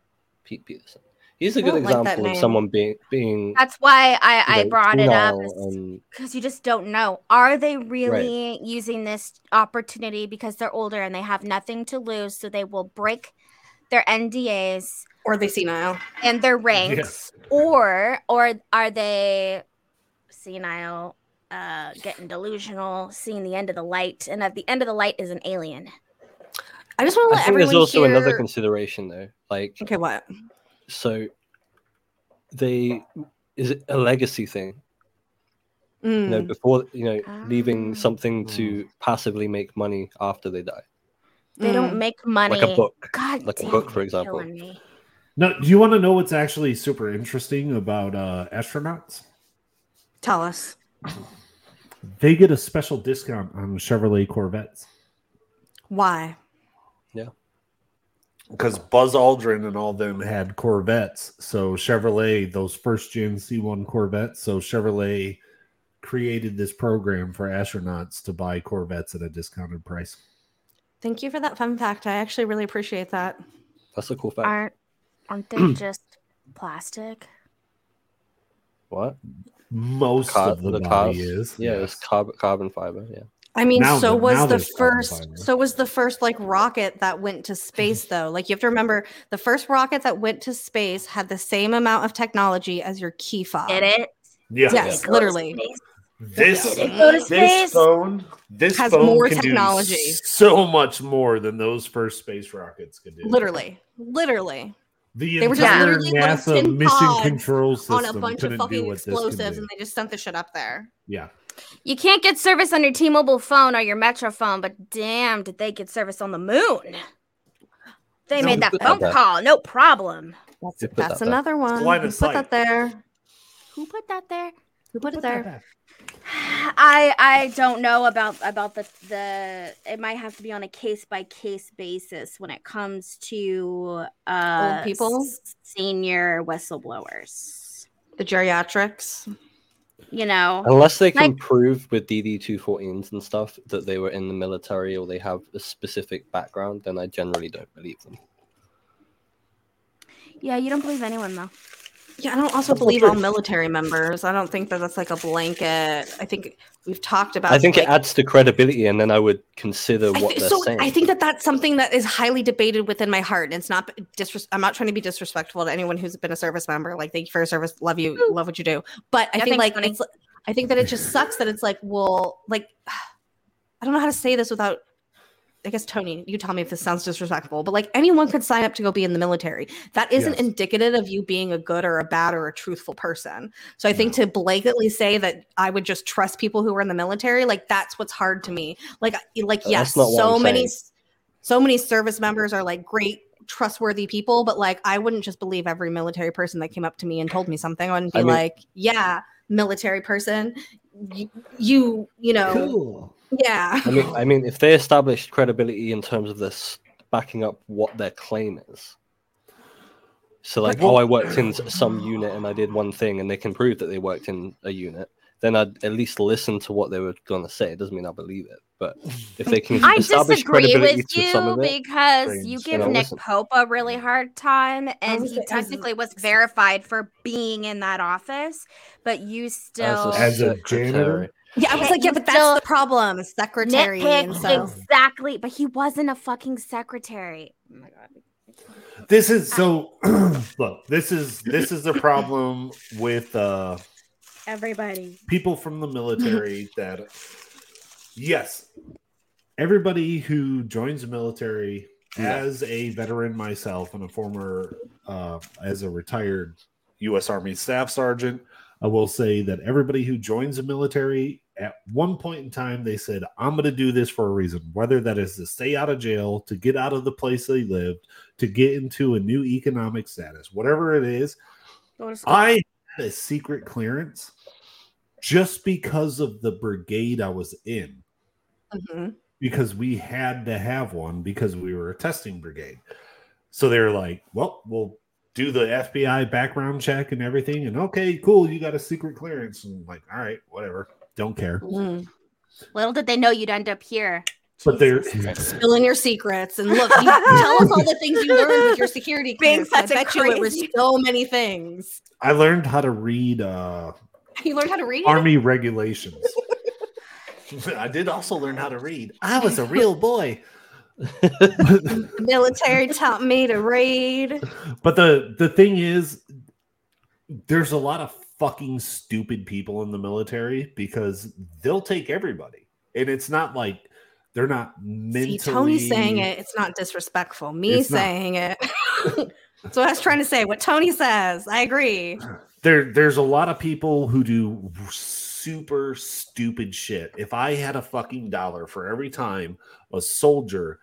Pete Peterson. He's a good don't like example of someone being being. That's why I, I you know, brought it up senile and- because you just don't know. Are they really using this opportunity because they're older and they have nothing to lose, so they will break their NDAs Or they senile. and their ranks, Yes. or or are they senile, uh, getting delusional, seeing the end of the light, and at the end of the light is an alien? I just want to let I let think everyone there's also hear... another consideration though. Like, Okay, what? So they is it a legacy thing? You know, Mm, before you know, leaving Ah. something to passively make money after they die, They don't mm. make money. like a book. God like a book, for example. No, do you want to know what's actually super interesting about uh astronauts Tell us. they get a special discount on chevrolet corvettes Why? Because Buzz Aldrin and all them had Corvettes. So Chevrolet, those first gen C1 Corvettes. So Chevrolet created this program for astronauts to buy Corvettes at a discounted price. Thank you for that fun fact. I actually really appreciate that. That's a cool fact. Aren't aren't they just plastic? What? Most Car- of the, the body cars? is. Yeah, yes. it's carbon carbon fiber. Yeah. I mean, Now so the- was the first. So was the first like rocket that went to space though. Like you have to remember, the first rocket that went to space had the same amount of technology as your key fob. Did it? Yeah. Yes, Go literally. This Did it go to this phone this Has phone more can do technology. so much more than those first space rockets could do. Literally, literally the They were just entire literally NASA mission pods control system on a bunch of couldn't do fucking what this can explosives, do. and they just sent the shit up there. Yeah, You can't get service on your T-Mobile phone or your Metro phone, but damn, did they get service on the moon? They No, made that phone that call, no problem. That's that's that there. another one. Who put that there? Who put that there? Who put it there? I I don't know about about the the it might have to be on a case by case basis when it comes to uh Old people? s- senior whistleblowers. The geriatrics. You know, Unless they can Like- prove with DD two fourteens and stuff that they were in the military or they have a specific background, then I generally don't believe them. yeah, you don't believe anyone though. Yeah, I don't also That's believe all military members. I don't think that that's like a blanket. I think we've talked about. I think like, it adds to credibility, and then I would consider I what thi- they're so saying. I think that that's something that is highly debated within my heart. And it's not disres- I'm not trying to be disrespectful to anyone who's been a service member. Like, thank you for your service. Love you. Love what you do. But I Yeah, think like Tony. it's. I think that it just sucks that it's like, well, like, I don't know how to say this without. I guess Tony, you tell me if this sounds disrespectful, but like anyone could sign up to go be in the military. That isn't Yes. indicative of you being a good or a bad or a truthful person. So I think to blanketly say that I would just trust people who are in the military, like that's what's hard to me. Like, like That's yes, so many, saying. so many service members are like great, trustworthy people, but like I wouldn't just believe every military person that came up to me and told me something. I wouldn't be I mean- like, yeah, military person, you, you, you know, cool. Yeah. I mean, I mean, if they established credibility in terms of this backing up what their claim is, so like, oh, I worked in some unit and I did one thing, and they can prove that they worked in a unit, then I'd at least listen to what they were going to say. It doesn't mean I believe it, but if they can I establish disagree credibility with you of it, because you You give Nick listen. Pope a really hard time, and he technically was verified for being in that office, but you still As a secretary- janitor? Yeah, I was like, yeah, but that's the problem. Secretary. And so exactly, but he wasn't a fucking secretary. Oh my god. This is so. look, this is this is the problem with uh Everybody. people from the military that yes everybody who joins the military Yeah. as a veteran myself and a former uh, as a retired u.s army staff sergeant i will say that everybody who joins the military at one point in time they said i'm going to do this for a reason whether that is to stay out of jail to get out of the place they lived to get into a new economic status whatever it is Go to school. I had a secret clearance just because of the brigade I was in, Mhm. because we had to have one because we were a testing brigade. So they're like, well, we'll do the FBI background check and everything. And okay, cool, you got a secret clearance. And I'm like, all right, whatever, don't care. Mhm. Little did they know you'd end up here. But they're spilling your secrets and look, you tell us all the things you learned with your security Being clearance. I such a bet you it was so many things. I learned how to read uh, You learned how to read. army regulations. I did also learn how to read. I was a real boy. The military taught me to read. But the the thing is, there's a lot of fucking stupid people in the military because they'll take everybody, and it's not like they're not mentally. See, Tony saying it, it's not disrespectful. Me It's not. saying it. What I was trying to say. What Tony says, I agree. There, there's a lot of people who do super stupid shit. If I had a fucking dollar for every time a soldier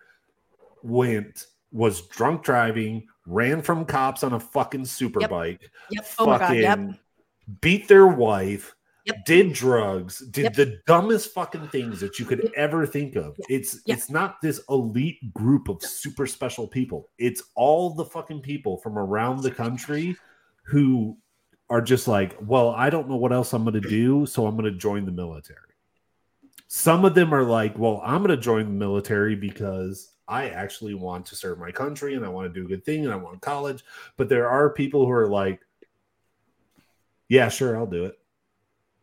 went was drunk driving, ran from cops on a fucking super Yep. bike, Yep. Oh my god. Yep. fucking beat their wife, did drugs, did the dumbest fucking things that you could ever think of. It's it's not this elite group of super special people. It's all the fucking people from around the country who are just like, well, I don't know what else I'm going to do, so I'm going to join the military. Some of them are like, well, I'm going to join the military because I actually want to serve my country and I want to do a good thing and I want college. But there are people who are like, yeah, sure, I'll do it.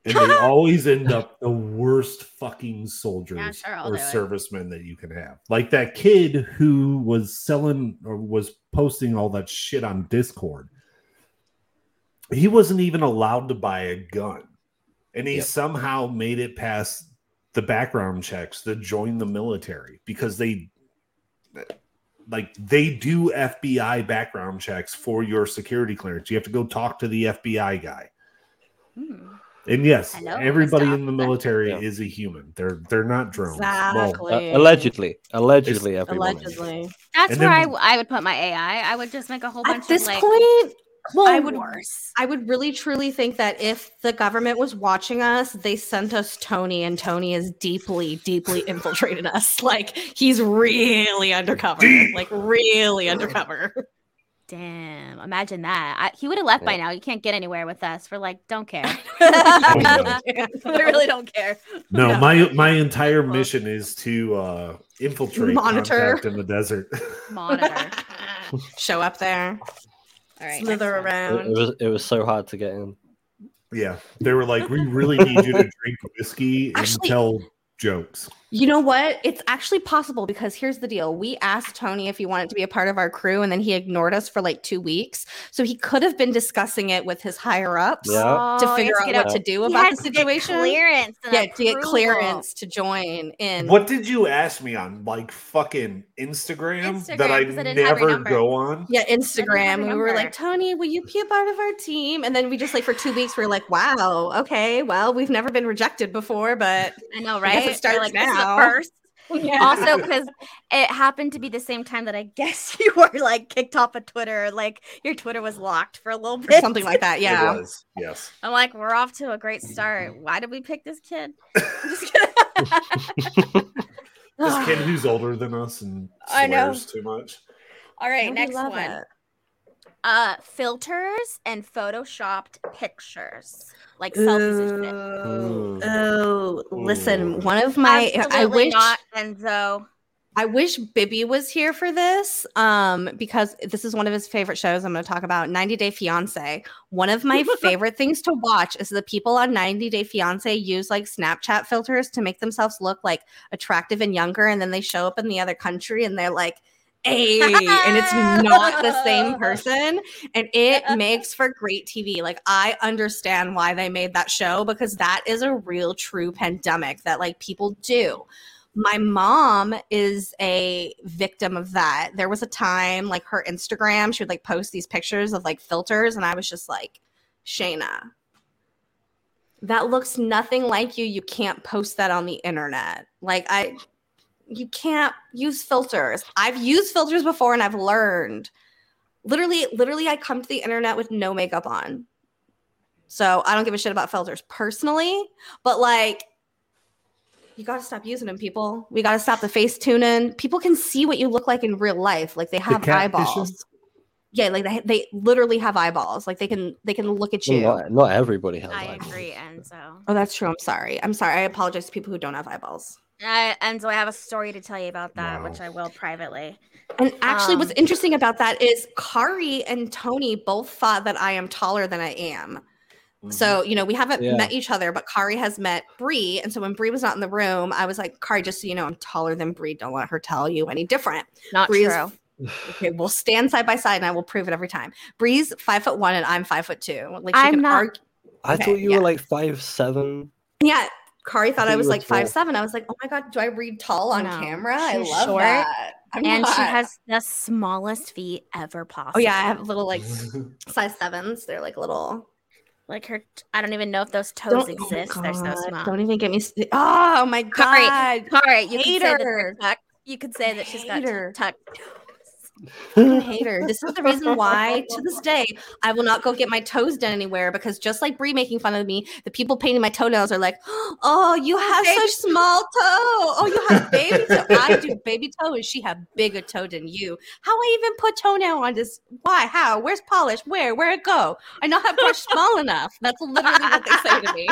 And they always end up the worst fucking soldiers Yeah, sure, or do it. servicemen that you can have. Like that kid who was selling or was posting all that shit on Discord. He wasn't even allowed to buy a gun. And he Yep. somehow made it past the background checks to join the military because they like they do FBI background checks for your security clearance. You have to go talk to the FBI guy. Hmm. And yes, Hello, everybody in the military Yeah. is a human. They're they're not drones. Well, Uh, allegedly, allegedly, everyone. is. Allegedly. That's And where then- I, w- I would put my AI. I would just make a whole bunch At this of like point, well, I would worse. I would really truly think that if the government was watching us, they sent us Tony, and Tony has deeply, deeply infiltrated us. Like he's really undercover, Deep. like really undercover. Damn, imagine that. I, he would have left by now. You can't get anywhere with us. We're like, don't care. no. we really don't care. no, No. my my entire mission is to uh infiltrate Monitor. in the desert. Monitor. Show up there, All right. slither next one. It, around. it was it was so hard to get in. yeah. They were like, We really need you to drink whiskey and Actually- tell jokes. You know what? It's actually possible because here's the deal. We asked Tony if he wanted to be a part of our crew, and then he ignored us for like two weeks. So he could have been discussing it with his higher ups Yeah. to Oh, figure he out what to to do he about had the to get situation. Clearance. and Yeah, to get approval. clearance to join in. What did you ask me on like fucking Instagram, that I I didn't have your never go on? Yeah, Instagram. We were like, Tony, will you be a part of our team? And then we just like for two weeks, we are like, wow, okay, well, we've never been rejected before, but I know, I guess right? it starts like, this is the first. yeah. Also, because it happened to be the same time that I guess you were like kicked off of Twitter, like your Twitter was locked for a little bit, or something like that. Yeah. It was. Yes. I'm like, we're off to a great start. Why did we pick this kid? I'm just. This kid who's older than us and I know. swears too much. All right, We next one. it. Uh, filters and photoshopped pictures, like selfies and shit. Ooh, Mm. oh, listen, one of my I wish not, Enzo. I wish Bibby was here for this um, because this is one of his favorite shows. I'm going to talk about 90 Day Fiance. One of my favorite things to watch is the people on 90 Day Fiance use like Snapchat filters to make themselves look like attractive and younger. And then they show up in the other country and they're like, Hey, and it's not the same person. And it makes for great TV. Like, I understand why they made that show because that is a real, true pandemic that like people do my mom is a victim of that. There was a time like her Instagram, she would like post these pictures of like filters, and I was just like, Shayna, that looks nothing like you. You can't post that on the internet. Like, I, you can't use filters. I've used filters before and I've learned. Literally, literally, I come to the internet with no makeup on. So I don't give a shit about filters personally, but like, you got to stop using them, people. We got to stop the face tuning. People can see what you look like in real life. Like they have catfishing? eyeballs. Yeah, like they, they literally have eyeballs. Like they can they can look at you. Not, not everybody has. I eyeballs. agree, Enzo. Oh, that's true. I'm sorry. I'm sorry. I apologize to people who don't have eyeballs. I, so I have a story to tell you about that, Wow. which I will privately. And actually, what's Um, interesting about that is Kari and Tony both thought that I am taller than I am. So, you know, we haven't Yeah. met each other, but Kari has met Bri. And so when Bri was not in the room, I was like, Kari, just so you know, I'm taller than Bri. Don't let her tell you any different. Not Bri is- true. Okay, we'll stand side by side and I will prove it every time. Bri's five foot one and I'm five foot two. Like I'm not- argue. I Okay, thought you yeah. were like five seven. Yeah. Kari thought I I thought was like five tall. seven. I was like, oh my god, do I read tall on No, camera? I love short, that. I'm and she has the smallest feet ever possible. Oh yeah, I have little like size sevens. They're like little. like her. I don't even know if those toes Don't, oh exist. They're so small. Don't even get me. st- oh my Kari, god. Kari, you could say that they're Hater. tucked. You could say that she's got Hater. tucked. hater. This is the reason why, to this day, I will not go get my toes done anywhere because just like Bri making fun of me, the people painting my toenails are like, "Oh, you have Baby such small toe. Oh, you have baby toe. I do baby toe, and she have bigger toe than you. How I even put toenail on this? Why? How? Where's polish? Where? Where it go? I not have brush small enough. That's literally what they say to me.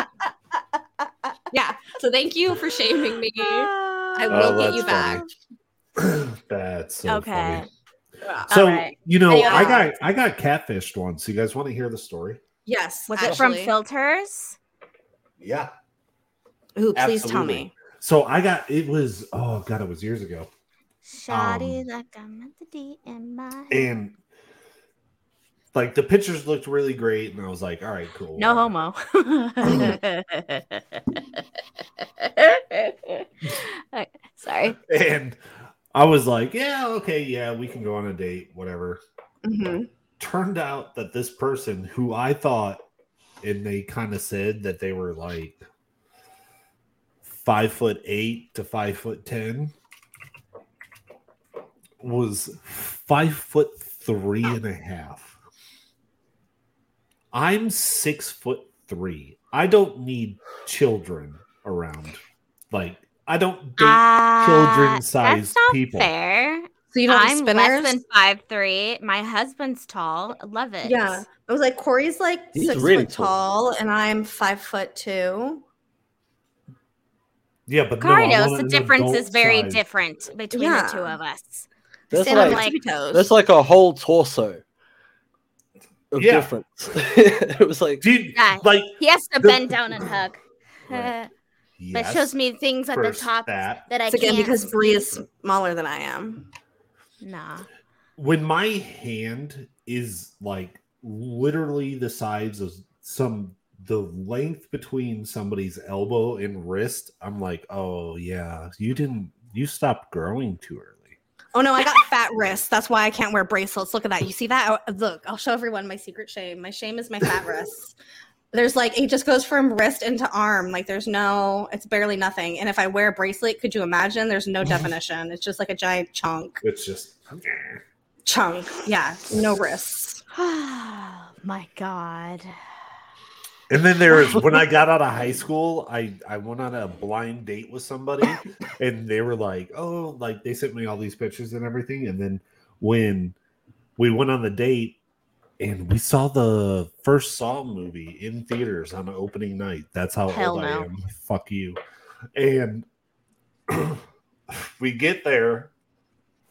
Yeah. So thank you for shaming me. I Oh, will get you back. funny. That's so Okay. funny. Yeah. So right. you know, Anyway. I got I got catfished once. You guys want to hear the story? Yes. Was it from filters? Yeah. Ooh, please tell me. So I got it was oh god, it was years ago. Shoddy Um, like I'm at the D in my. And like the pictures looked really great, and I was like, all right, cool. No homo. Sorry. And I was like, yeah, okay, yeah, we can go on a date, whatever. hmm Turned out that this person who I thought, and they kind of said that they were like five foot eight to five foot ten, was five foot three and a half. I'm six foot three. I don't need children around. Like, I don't date Uh, children-sized that's not people. Fair. So you don't I'm spinners? less than five three. My husband's tall. Love it. Yeah. I was like, Corey's like He's six really foot tall, and I'm five foot two. Yeah, but no, Kari knows the difference is very size. different between Yeah. the two of us. That's Stand on like, my tippy toes. there's like a whole torso of Yeah. difference. it was like Dude, Yeah. like He has to The- bend down and hug. Right. That shows me things at the top that. that I it's again can't. because Bri is smaller than I am. Nah. when my hand is like literally the size of some the length between somebody's elbow and wrist, I'm like, oh yeah, you didn't you stopped growing too early. Oh no, I got fat wrists. That's why I can't wear bracelets. Look at that. You see that? Oh, Look, I'll show everyone my secret shame. My shame is my fat wrists. There's like it just goes from wrist into arm. Like there's no, it's barely nothing. And if I wear a bracelet, could you imagine? There's no definition. It's just like a giant chunk. It's just Chunk. Yeah. No wrists. Oh my god. And then there was when I got out of high school, I I went on a blind date with somebody, and they were like, "Oh, like they sent me all these pictures and everything." And then when we went on the date, and we saw the first Saw movie in theaters on opening night. That's how Hell old I am. Fuck you. And we get there,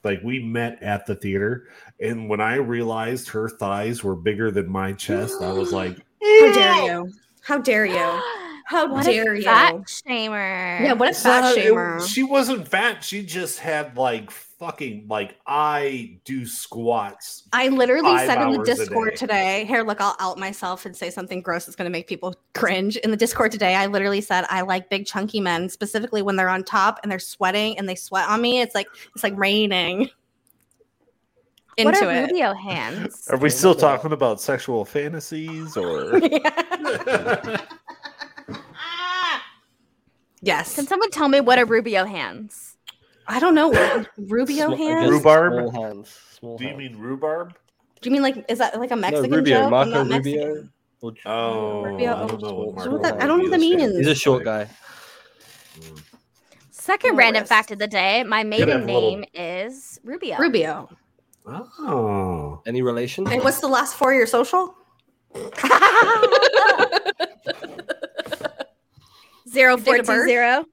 like we met at the theater, and when I realized her thighs were bigger than my chest, I was like. How dare you? How dare you? How what dare a you? fat shamer. Yeah, what a It's fat not- it- shamer. she wasn't fat. She just had like fucking like I do squats. I literally said in the Discord today, here, look, I'll out myself and say something gross that's going to make people cringe. In the Discord today, I literally said I like big chunky men, specifically when they're on top and they're sweating and they sweat on me. It's like it's like raining What into are it. Rubio hands? Are we still talking about sexual fantasies or? yes, Can someone tell me what are Rubio hands? I don't know what Rubio Sm- hands. Rhubarb? Small hands. Small do you hands. mean rhubarb? Do you mean like is that like a no, Mexican Rubio, joke? Marco Rubio. Mexican. Oh, Rubio- I don't know What what that- Marco I don't know what that means. He's a short guy. Mm. Second No random wrist. fact of the day. My maiden a little- name is Rubio. Rubio. Oh, Any relation? And what's the last four of your social? Zero four Date of birth? zero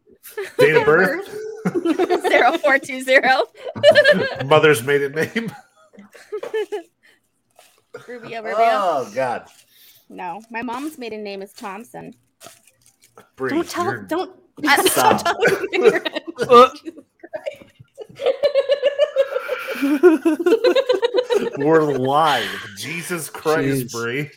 date of birth, zero four two zero. mother's maiden name. Rubio, Rubio. Oh God, No, my mom's maiden name is Thompson. Bri, Don't tell. you're- Don't. Stop. tell me ignorant. Uh, We're live. Jesus Christ, Jeez. Bri.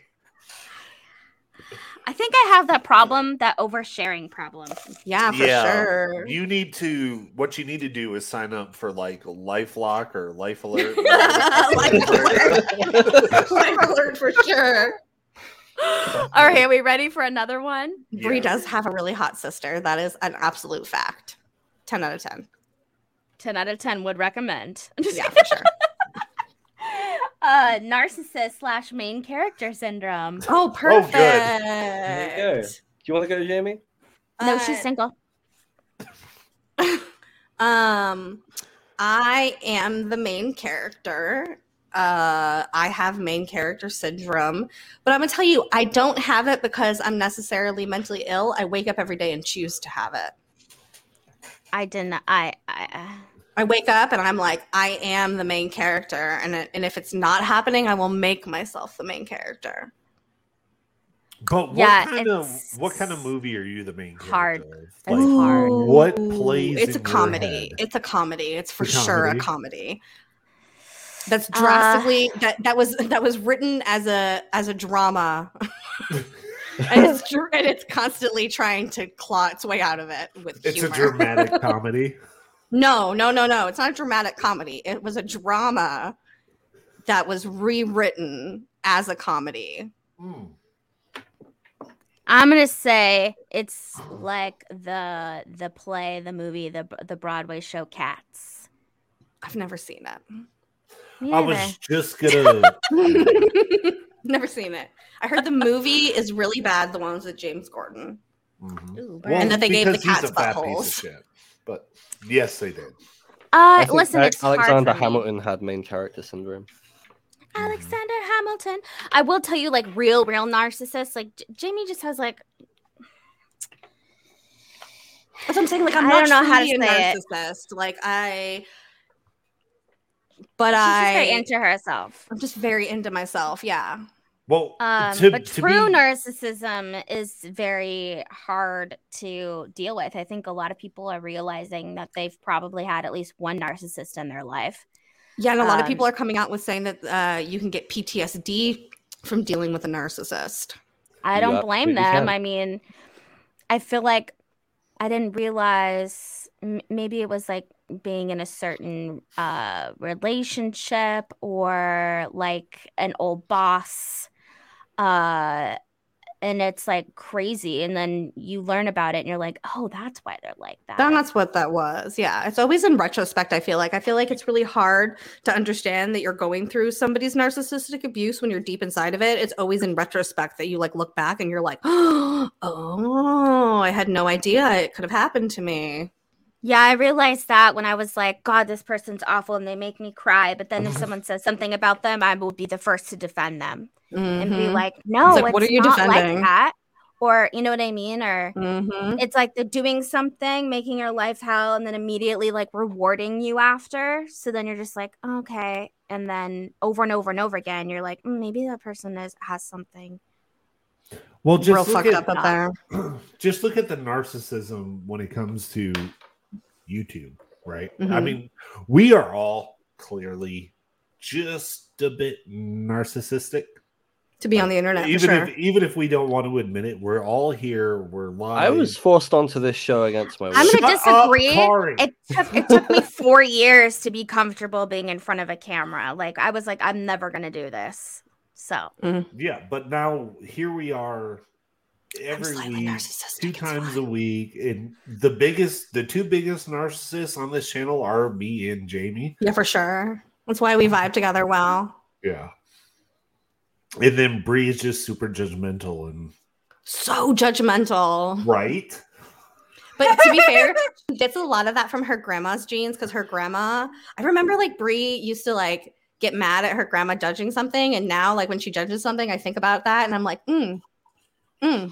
I think I have that problem, that oversharing problem. Yeah, for sure. You need to. What you need to do is sign up for like LifeLock or Life Alert. Life alert. Life alert for sure. All right, are we ready for another one? Bri does have a really hot sister. That is an absolute fact. 10 out of 10. 10 out of 10 would recommend. Yeah, for sure. Uh, narcissist slash main character syndrome. Oh, good. perfect. There you go. Do you want to go, Jaimie? No, Uh, she's single. Um, I am the main character. Uh, I have main character syndrome, but I'm gonna tell you, I don't have it because I'm necessarily mentally ill. I wake up every day and choose to have it. I didn't. I. I uh, I wake up and I'm like, I am the main character, and it- and if it's not happening, I will make myself the main character. But what Yeah, kind of what kind of movie are you the main character hard. of? That's Like, hard. What Ooh, plays? It's a in your comedy. head? It's a comedy. It's for A sure a comedy? comedy. That's Uh, drastically that that was that was written as a as a drama. and it's dr- and it's constantly trying to claw its way out of it with It's humor. a dramatic comedy. No, no, no, no. It's not a dramatic comedy. It was a drama that was rewritten as a comedy. Hmm. I'm gonna say it's like the the play, the movie, the the Broadway show Cats. I've never seen it. Me I was just gonna. never seen it. I heard the movie is really bad. The ones with James Corden. Mhm. Ooh, Well, And that they gave the cats a fat piece buttholes. Of shit. But yes, they did. Uh, I think listen, Ale- it's hard Alexander for me. Hamilton had main character syndrome. Alexander Hamilton. I will tell you, like real, real narcissists. Like J- Jaimie just has like That's what I'm saying. Like I'm I not don't know how to truly a say it. narcissist. Like I, but she's I, just very into herself. I'm just very into myself. Yeah. Well, Um, to, but to true be- narcissism is very hard to deal with. I think a lot of people are realizing that they've probably had at least one narcissist in their life. Yeah, and a lot of Um, people are coming out with saying that uh, you can get PTSD from dealing with a narcissist. I don't You blame them. can. I mean, I feel like I didn't realize m- maybe it was like being in a certain uh, relationship or like an old boss. Uh, and it's like crazy. And then you learn about it and you're like, oh, that's why they're like that. That's what that was. Yeah. It's always in retrospect, I feel like. I feel like it's really hard to understand that you're going through somebody's narcissistic abuse when you're deep inside of it. It's always in retrospect that you like look back and you're like, oh, I had no idea it could have happened to me. Yeah, I realized that when I was like, God, this person's awful and they make me cry. But then if someone says something about them, I will be the first to defend them and be Mhm. like, no, like, it's what are you not defending? like that. Or, you know what I mean? Or Mhm. it's like they're doing something, making your life hell, and then immediately like rewarding you after. So then you're just like, okay. And then over and over and over again, you're like, mm, maybe that person is has something. well, Real just look fucked at up up there. just look at the narcissism when it comes to YouTube, right? I Mhm. mean, we are all clearly just a bit narcissistic. To be on the internet, even sure. if even if we don't want to admit it, we're all here. We're live. I was forced onto this show against my will. I'm gonna Shut up, disagree. It took it took me four years to be comfortable being in front of a camera. Like I was like, I'm never gonna do this. So Yeah, but now here we are every week, two it's times a week, and the biggest, the two biggest narcissists on this channel are me and Jaimie. yeah, for sure. That's why we vibe together well. Yeah, and then Bri is just super judgmental and So judgmental. right. But to be fair, she gets a lot of that from her grandma's genes because her grandma, I remember like Bri used to like get mad at her grandma judging something. And now, like when she judges something, I think about that and I'm like, mm, mm.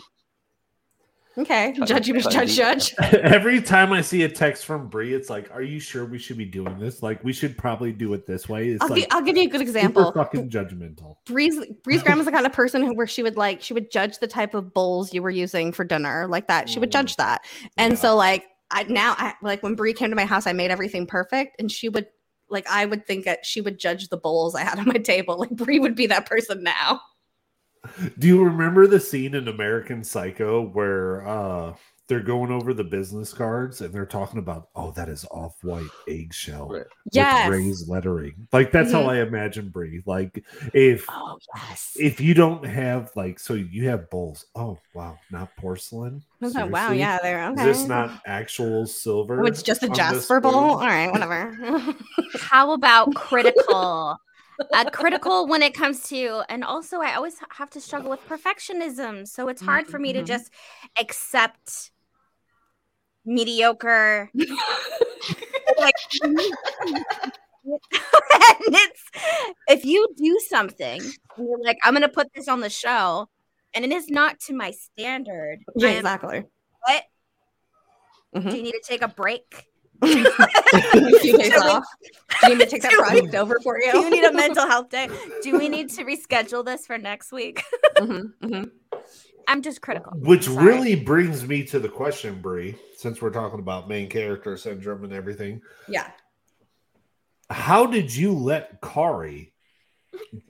Okay. Try- Judge, try judge, judge. Every time I see a text from Bri, it's like, "Are you sure we should be doing this? Like, we should probably do it this way." It's I'll, like gi- I'll give you a good super example. fucking judgmental. Bri's Bri's grandma's the kind of person who, where she would like she would judge the type of bowls you were using for dinner, like that. She would Mm. judge that, and Yeah. so like I now I like when Bri came to my house, I made everything perfect, and she would like I would think that she would judge the bowls I had on my table. Like Bri would be that person now. Do you remember the scene in American Psycho where uh they're going over the business cards and they're talking about, oh, that is off-white eggshell Right. with Yes. raised lettering. Like that's how I imagine Bri. Like if Oh yes. if you don't have like so you have bowls. Oh wow, not porcelain. I was like, wow, yeah, they're okay. Is this not actual silver? Oh, it's just a Jasper bowl. spoon? All right, whatever. how about critical? Uh, critical when it comes to, and also I always have to struggle with perfectionism. So it's hard for me to Mhm. just accept mediocre. like, and it's if you do something and you're like, I'm gonna put this on the show, and it is not to my standard. yeah, exactly. What? Mhm. Do you need to take a break? A few days Do we- off. Do you need to take that Do we- project over for you? Do you need a mental health day? Do we need to reschedule this for next week? Mhm, mhm. I'm just critical. Which Sorry. really brings me to the question, Bri, since we're talking about main character syndrome and everything. Yeah. How did you let Kari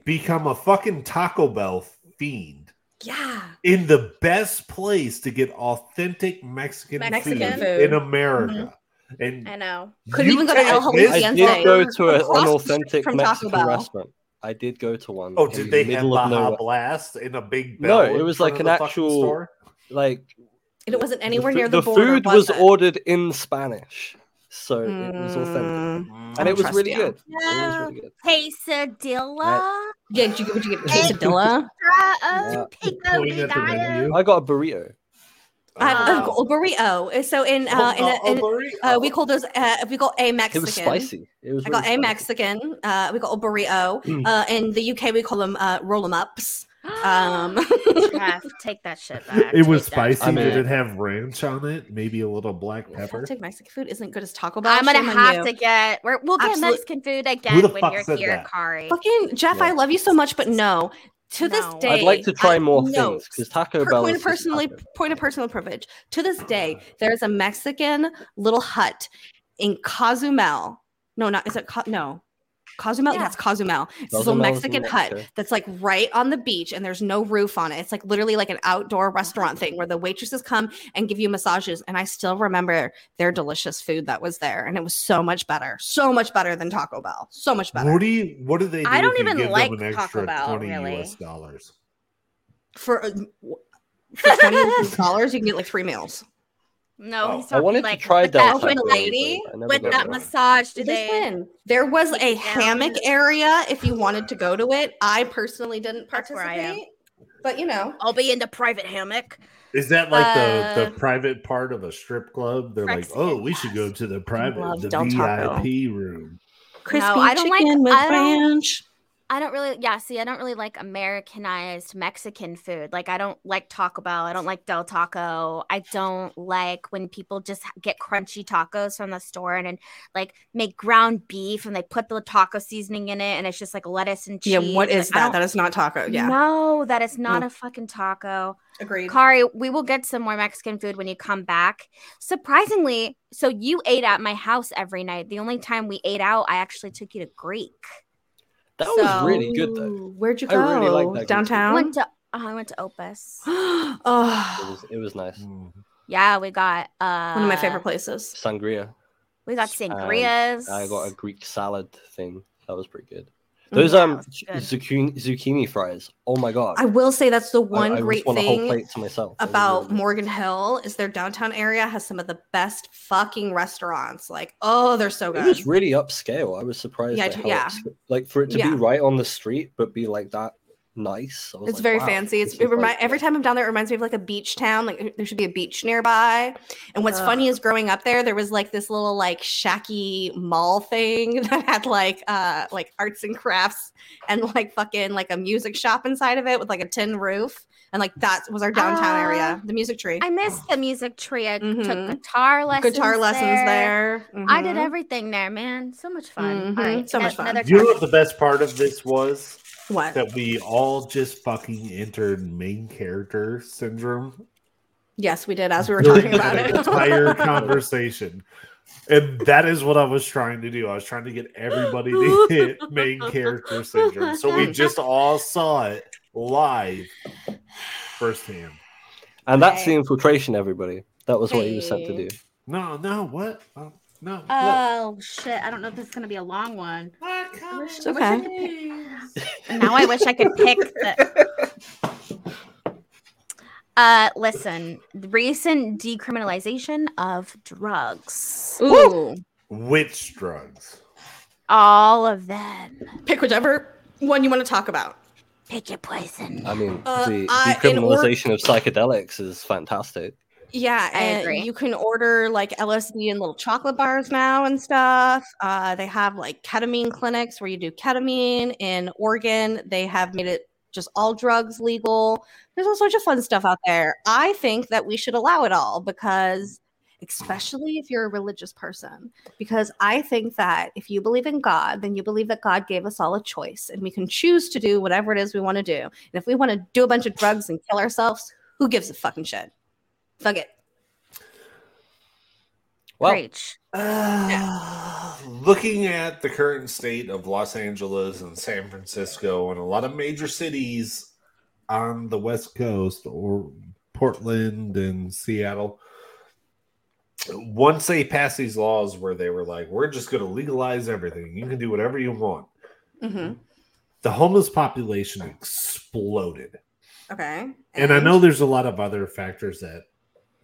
become a fucking Taco Bell fiend Yeah. in the best place to get authentic Mexican, Mexican food, food. Mm-hmm. in America? And I know. Couldn't you even go to El can't I did go to a, an Across the street authentic Mexican restaurant. I did go to one. Oh, in did the they have middle Baja nowhere. Blast in a big No, it was like an actual- store? Like It wasn't anywhere fu- near the, the border. food was it? ordered in Spanish, so it was authentic, Mm, and it was really you. good. It was really good. Quesadilla. Yeah, did you, did you get Hey. quesadilla? Yeah. Pico Pointing at the menu. I got a burrito. I had Oh. a burrito. So in uh, in, a, in oh, uh, we call those uh, we call a Mexican. It Mexican. was spicy. It was. I got really a. Mexican. Uh, we got a burrito. Mm. Uh, in the UK, we call them uh, roll 'em ups. Um, Jeff, take that shit back. It was Take spicy. I mean- Did it have ranch on it? Maybe a little black pepper. authentic Mexican food isn't good as Taco Bell. I'm gonna Shame have you. to get. We're, we'll get Absolute- Mexican food again when you're here, that? Kari. Fucking Jeff, I love you so much, but no. To this day, I'd like to try I- more no. things because Taco Bell point of just personally point of personal privilege. To this day, there's a Mexican little hut in Cozumel. No, not is it? Co- no, Cozumel. Yeah, Yeah. it's Cozumel. It's this little Mexican hut Mexico. that's like right on the beach, and there's no roof on it. It's like literally like an outdoor restaurant thing where the waitresses come and give you massages. And I still remember their delicious food that was there, and it was so much better, so much better than Taco Bell, so much better. What do you? What do they? Do I don't if you even give like them an Taco extra Bell, twenty really. US dollars. For uh, for twenty dollars, you can get like three meals. No, Oh, he's I wanted like to try with Del that, Taco. with, lady, but I never with that it. massage. Do they? Listen, there was a hammock area if you wanted to go to it. I personally didn't That's where I participate. But you know, I'll be in the private hammock. Is that like Uh, the the private part of a strip club? They're like, oh, we should go to the private, the VIP room. crispy I don't like- chicken with I don't- ranch. I don't really, yeah. See, I don't really like Americanized Mexican food. Like, I don't like Taco Bell. I don't like Del Taco. I don't like when people just get crunchy tacos from the store and, and like make ground beef and they put the taco seasoning in it and it's just like lettuce and cheese. Yeah, what is Like, that? That is not taco. Yeah, No, that is not No. a fucking taco. agreed. Kari, we will get some more Mexican food when you come back. Surprisingly, so you ate at my house every night. The only time we ate out, I actually took you to Greek. That was really good though. Where'd you I go? really like that I Downtown. went to oh, I went to Opus. It oh, was it was nice. Mm. Yeah, we got uh one of my favorite places. Sangria. We got And sangrias. I got a Greek salad thing. That was pretty good. Those Yeah, um was good. zucchini zucchini fries. Oh my god. I will say that's the one I great thing to myself. About really. Morgan Hill is their downtown area has some of the best fucking restaurants. Like, oh, they're so good. It was really upscale. I was surprised. Yeah, at t- how yeah. like for it to Yeah. be right on the street, but be like that nice. I was It's like, very wow, fancy. It's this it is, remi- like- every time I'm down there, it reminds me of like a beach town. Like there should be a beach nearby. And what's funny is growing up there, there was like this little like shacky mall thing that had like uh like arts and crafts and like fucking like a music shop inside of it with like a tin roof. And like that was our downtown Ah, area, the music tree. I missed the music tree. I Mhm. took guitar lessons. Guitar lessons there. I did Mhm. everything there, man. So much fun. Mhm. All right, So much fun. another You know what the best part of this was? What? That we all just fucking entered main character syndrome Yes, we did as we were talking about that it. entire conversation. And that is what I was trying to do. I was trying to get everybody to hit main character syndrome. So we just all saw it live firsthand. And that's the infiltration, everybody. That was what he was sent to do. No, no, what? Oh, no. look. Oh shit! I don't know if this is gonna be a long one. It's okay. Now I wish I could pick the. Uh, listen, recent decriminalization of drugs. Ooh. Which drugs? All of them. Pick whichever one you want to talk about. Pick your poison. I mean, Uh, the I- in or- decriminalization of psychedelics is fantastic. Yeah, I and agree. you can order like LSD in little chocolate bars now and stuff. Uh, they have like ketamine clinics where you do ketamine. In Oregon, they have made it just all drugs legal. There's all sorts of fun stuff out there. I think that we should allow it all because especially if you're a religious person. Because I think that if you believe in God, then you believe that God gave us all a choice and we can choose to do whatever it is we want to do. And if we want to do a bunch of drugs and kill ourselves, who gives a fucking shit? Fuck it. Well, Preach. Uh, looking at the current state of Los Angeles and San Francisco and a lot of major cities on the West Coast or Portland and Seattle, once they passed these laws where they were like, we're just going to legalize everything, you can do whatever you want, hmm the homeless population exploded. Okay. And I know there's a lot of other factors that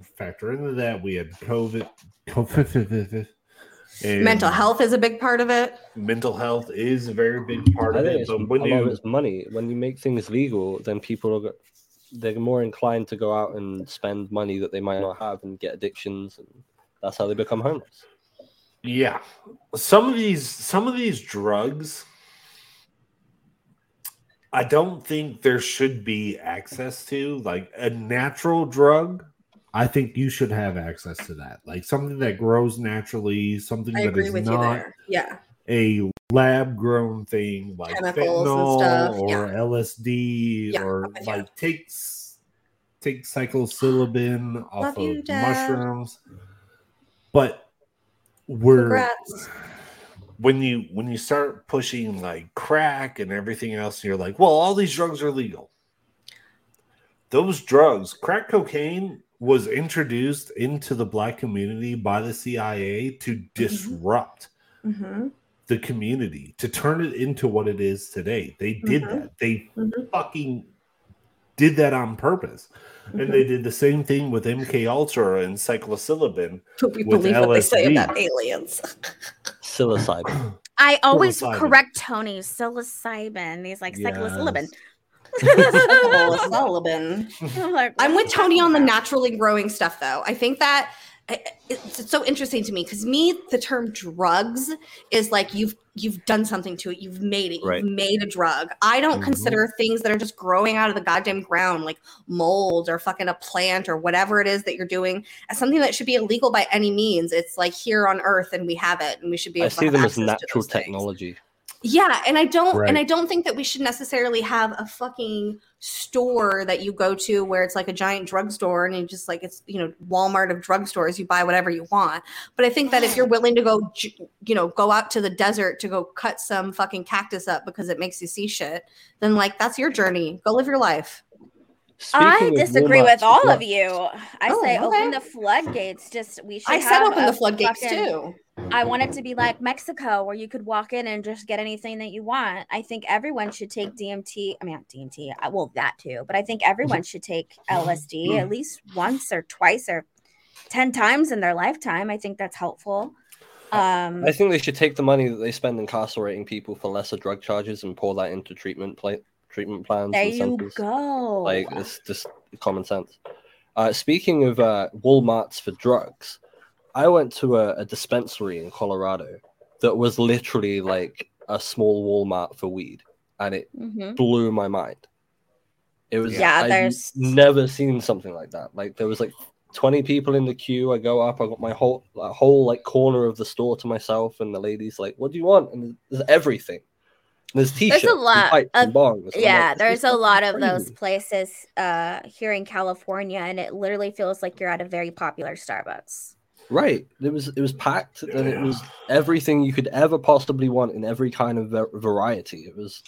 factor into that. We had COVID, COVID and mental health is a big part of it. mental health is a very big part I of think it. it's, But when lot you it's money. When you make things legal, then people are they're more inclined to go out and spend money that they might not have and get addictions, and that's how they become homeless. yeah, some of these some of these drugs, I don't think there should be access to like a natural drug. I think you should have access to that, like something that grows naturally, something I that is not. Yeah. a lab grown thing like Chemicals fentanyl or yeah. LSD Yeah, or you. like takes take psilocybin off Love of you, mushrooms. But we're Congrats. when you when you start pushing like crack and everything else, you're like, well, all these drugs are legal. Those drugs, crack cocaine was introduced into the black community by the CIA to disrupt hmm the community to turn it into what it is today. They did Mhm. that. They Mhm. fucking did that on purpose. Mm-hmm. And they did the same thing with MK Ultra and psilocybin. We with believe what they say about aliens. Psilocybin. I always Psilocybin. correct Tony. Psilocybin. He's like psilocybin. Sullivan. I'm like, I'm with Tony on the naturally growing stuff, though. I think that it's, it's so interesting to me because me, the term drugs is like you've you've done something to it. You've made it. You've made a drug. I don't Mhm. consider things that are just growing out of the goddamn ground, like mold or fucking a plant or whatever it is that you're doing, as something that should be illegal by any means. It's like here on Earth, and we have it, and we should be. I Able to see have them as natural those things. technology. Yeah, and I don't Right. and I don't think that we should necessarily have a fucking store that you go to where it's like a giant drugstore and you just like it's you know Walmart of drugstores you buy whatever you want. But I think that if you're willing to go you know go out to the desert to go cut some fucking cactus up because it makes you see shit, then like that's your journey. Go live your life. I Speaking of disagree Walmart's with all drug- of you. I Oh, say okay. open the floodgates. Just we should. I said open the floodgates fucking- too. I want it to be like Mexico, where you could walk in and just get anything that you want. I think everyone should take DMT. I mean, not DMT. I- Well, that too. But I think everyone should take LSD at least once or twice or ten times in their lifetime. I think that's helpful. Um, I think they should take the money that they spend incarcerating people for lesser drug charges and pour that into treatment pla- treatment plans there and you centers. go. Like it's just common sense. Uh, speaking of uh, Walmart's for drugs, I went to a, a dispensary in Colorado that was literally like a small Walmart for weed, and it Mhm. blew my mind. It was Yeah, I've there's- never seen something like that. Like there was like twenty people in the queue. I go up, I got my whole a whole like corner of the store to myself, and the lady's like, "What do you want?" And there's everything. There's t-shirts, and lot and of- bongs. yeah like, there's a lot of those places uh here in california and it literally feels like you're at a very popular starbucks Right. It was it was packed and it was everything you could ever possibly want in every kind of va- variety. It was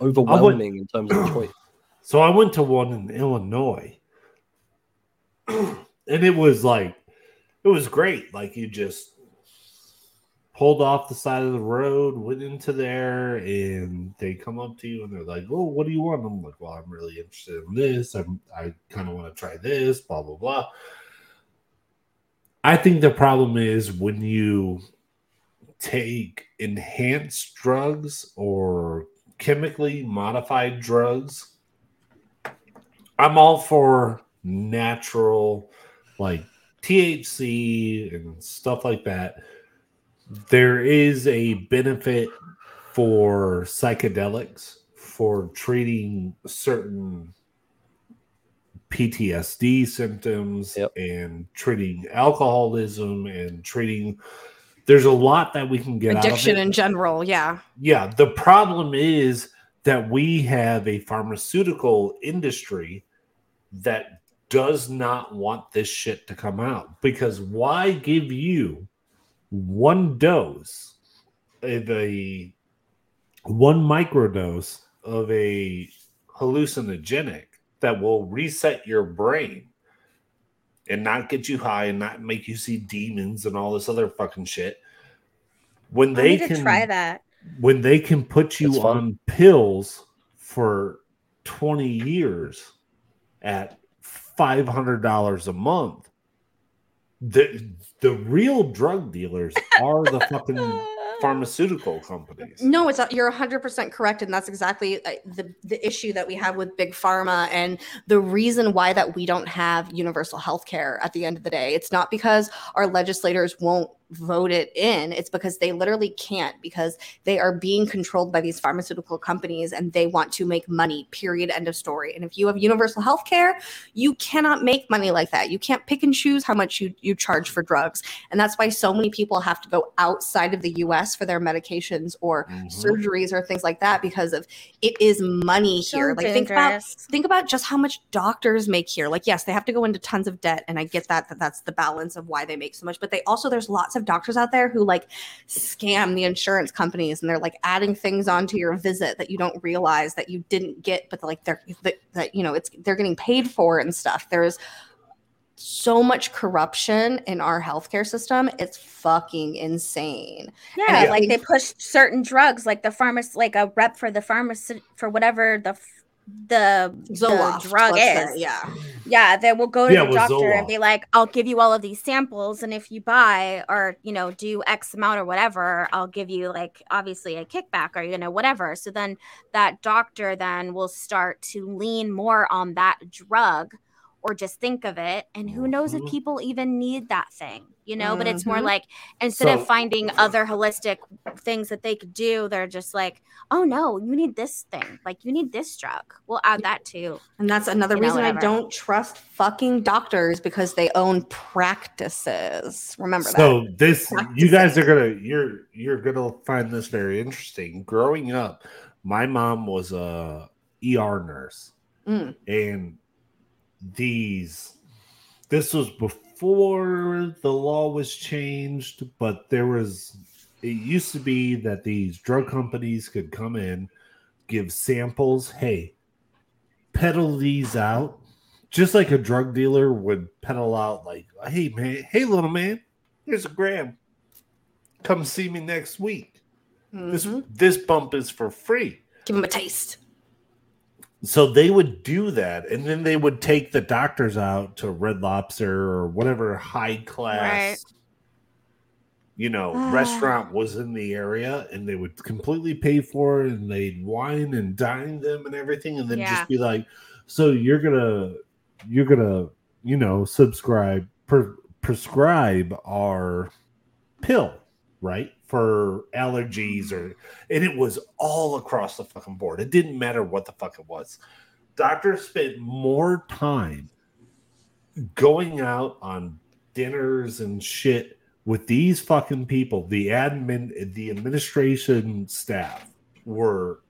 overwhelming in terms of choice. So I went to one in Illinois, and it was like, it was great. Like you just pulled off the side of the road, went into there, and they come up to you and they're like, "Oh, what do you want?" I'm like, "Well, I'm really interested in this. I'm, I kind of want to try this." Blah blah blah. I think the problem is when you take enhanced drugs or chemically modified drugs I'm all for natural, like THC and stuff like that. There is a benefit for psychedelics for treating certain PTSD symptoms Yep. and treating alcoholism and treating. There's a lot that we can get Addiction out of it. in general, yeah. yeah, the problem is that we have a pharmaceutical industry that does not want this shit to come out because why give you one dose of a one microdose of a hallucinogenic that will reset your brain and not get you high and not make you see demons and all this other fucking shit when I they need to can try that. when they can put you It's fun. on pills for 20 years at $500 a month the the real drug dealers are the fucking pharmaceutical companies No, it's you're 100% correct and that's exactly uh, the the issue that we have with big pharma and the reason why that we don't have universal health care at the end of the day. It's not because our legislators won't vote it in. It's because they literally can't because they are being controlled by these pharmaceutical companies and they want to make money. Period end of story. And if you have universal health care, you cannot make money like that. You can't pick and choose how much you you charge for drugs. And that's why so many people have to go outside of the US for their medications or Mhm. surgeries or things like that because of it is money here. So like think about think about just how much doctors make here. Like yes, they have to go into tons of debt and I get that that that's the balance of why they make so much, but they also there's lots of doctors out there who like scam the insurance companies and they're like adding things onto your visit that you don't realize that you didn't get but like they're that, that you know it's they're getting paid for and stuff. There's so much corruption in our healthcare system. It's fucking insane. Yeah, I like they think- push certain drugs, like the pharmacist, like a rep for the pharmacist for whatever the f- the, Zoloft, the drug is. say, yeah. Yeah, they will go to Yeah, the with doctor and be like, "I'll give you all of these samples, and if you buy or you know do X amount or whatever, I'll give you like obviously a kickback or you know whatever." So then that doctor then will start to lean more on that drug or just think of it, and who knows if Mhm. people even need that thing, you know? But it's more Mhm. like instead So- of finding other holistic things that they could do, they're just like, "Oh no, you need this thing, like you need this drug. We'll add that too." And that's another You know, reason I don't trust fucking doctors because they own practices. Remember that. so that. this you guys are gonna you're you're gonna find this very interesting growing up my mom was a er nurse Mm. and these. This was before the law was changed but there was it used to be that these drug companies could come in give samples. Hey peddle these out. Just like a drug dealer would peddle out like hey man hey little man here's a gram. Come see me next week. This Mhm. this bump is for free. Give them a taste. So they would do that and then they would take the doctors out to red lobster or whatever high class Right. you know Ah. restaurant was in the area and they would completely pay for it and they'd wine and dine them and everything and then Yeah. just be like so you're gonna you're gonna you know subscribe per, prescribe our pill right for allergies or and it was all across the fucking board. It didn't matter what the fuck it was. Doctors spent more time going out on dinners and shit with these fucking people. The admin the administration staff were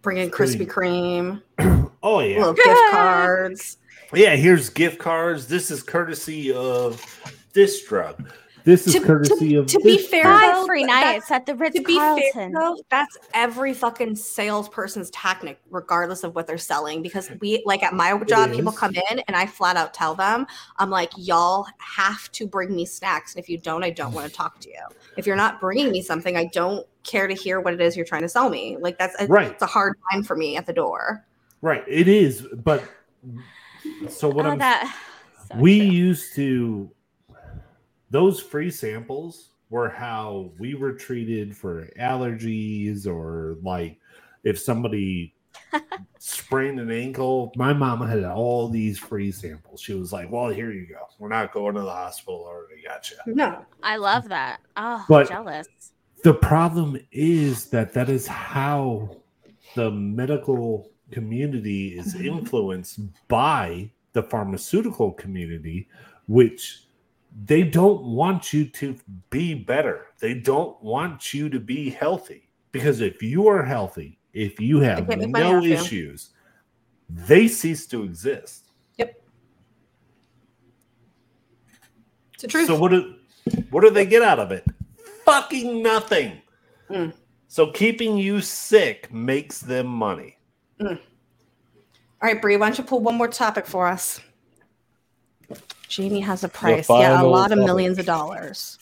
bringing Krispy Kreme, oh yeah. Little gift cards. yeah here's gift cards. This is courtesy of this drug this is To- courtesy of to be fair, drug. Five though, free nights at the Ritz To be fair, though, that's every fucking salesperson's tactic, regardless of what they're selling. Because we, like at my job, people come in and I flat out tell them, I'm like, y'all have to bring me snacks. And if you don't, I don't want to talk to you. If you're not bringing me something, I don't care to hear what it is you're trying to sell me. Like that's a, Right. it's a hard line for me at the door. right it is but so what oh, i'm that. so we true. used to those free samples were how we were treated for allergies or like if somebody sprained an ankle my mama had all these free samples she was like well here you go we're not going to the hospital I already got you No. I love that. Oh, But- jealous. the problem is that that is how the medical community is mm-hmm. influenced by the pharmaceutical community, which they don't want you to be better. They don't want you to be healthy. Because if you are healthy, if you have can't make money no issues, they cease to exist. Yep. It's the truth. So what do what do they get out of it? Fucking nothing. Mm. So keeping you sick makes them money. All right, Bri, why don't you pull one more topic for us? Jaimie has a price. Yeah, a lot of topic. millions of dollars.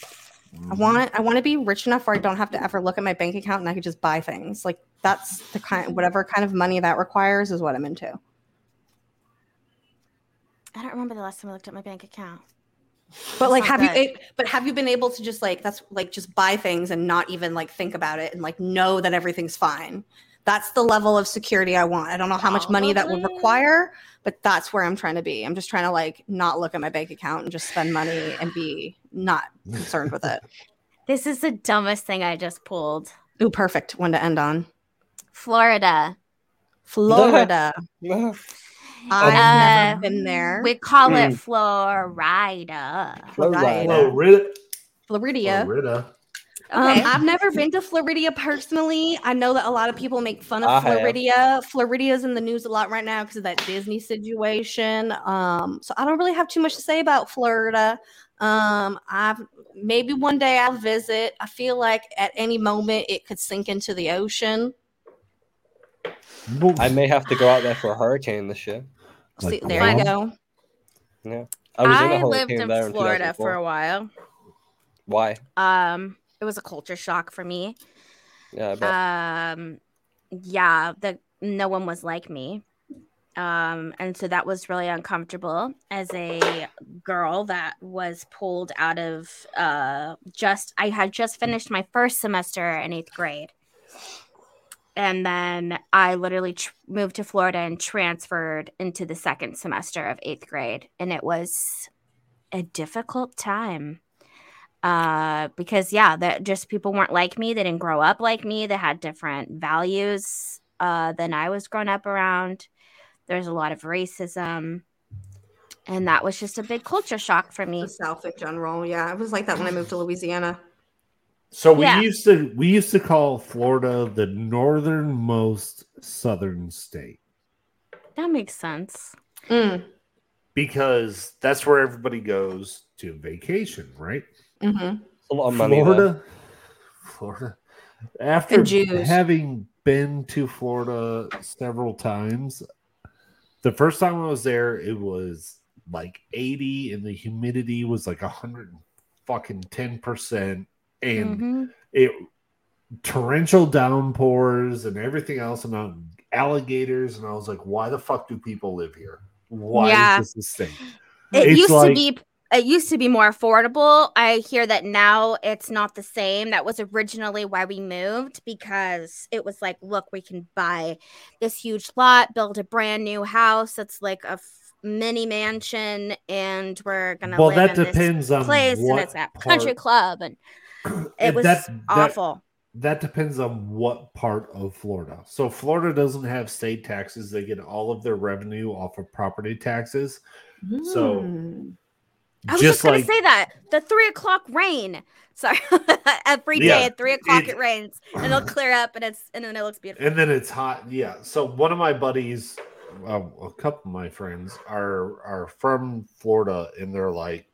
I want I want to be rich enough where I don't have to ever look at my bank account and I could just buy things. Like that's the kind whatever kind of money that requires is what I'm into. I don't remember the last time I looked at my bank account. But like not have you good. a- but have you been able to just like that's like just buy things and not even like think about it and like know that everything's fine. That's the level of security I want. I don't know how much money that would require, but that's where I'm trying to be. I'm just trying to like not look at my bank account and just spend money and be not concerned with it. This is the dumbest thing I just pulled. Ooh, perfect one to end on. Florida. Florida. I've Uh, never been there. We call it Hmm. Florida. Florida. Florida. Florida. Florida. Okay. Um, I've never been to Florida personally. I know that a lot of people make fun of I have. Florida. Florida's in the news a lot right now because of that Disney situation. Um, so I don't really have too much to say about Florida. Um, I've maybe one day I'll visit. I feel like at any moment it could sink into the ocean. I may have to go out there for a hurricane this year. Like See, there you Guam? go. I was in I a lived in there in Florida 2004. for a while. Why? Um, it was a culture shock for me. Yeah. Um, yeah, the no one was like me. Um, and so that was really uncomfortable as a girl that was pulled out of uh just I had just finished my first semester in eighth grade. And then I literally tr- moved to Florida and transferred into the second semester of eighth grade. And it was a difficult time uh because yeah that just people weren't like me they didn't grow up like me they had different values uh than i was grown up around there's a lot of racism and that was just a big culture shock for me The South in general. Yeah, it was like that when I moved to Louisiana. So we Yeah. used to we used to call Florida the northernmost southern state that makes sense Mm, because that's where everybody goes to vacation, right? Mhm. a lot of money. there. Florida, Florida. After having been to Florida several times, the first time I was there, it was like 80 and the humidity was like 100 fucking 10% And Mhm. it torrential downpours and everything else and uh, alligators. And I was like, why the fuck do people live here? Why Yeah. is this a state? it It's used like- to be it used to be more affordable i hear that now it's not the same that was originally why we moved because it was like look we can buy this huge lot build a brand new house that's like a f- mini mansion and we're gonna Well, live that in depends this on place and it's it's country part- club and it was that- that- awful that depends on what part of Florida. So Florida doesn't have state taxes; they get all of their revenue off of property taxes. So- Mm. I was just, just gonna say that. The three o'clock rain. Sorry. Every day Yeah, at three o'clock it- it, rains and it'll clear up and it's and then it looks beautiful. And then it's hot. Yeah. So one of my buddies, uh, a couple of my friends are are from Florida, and they're like,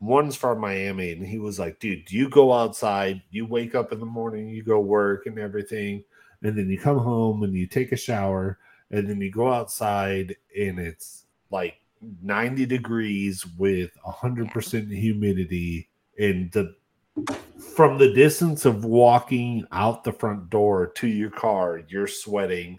one's from Miami, and he was like, "Dude, you go outside, you wake up in the morning, you go work and everything, and then you come home and you take a shower, and then you go outside, and it's like 90 degrees with 100% humidity and the from the distance of walking out the front door to your car you're sweating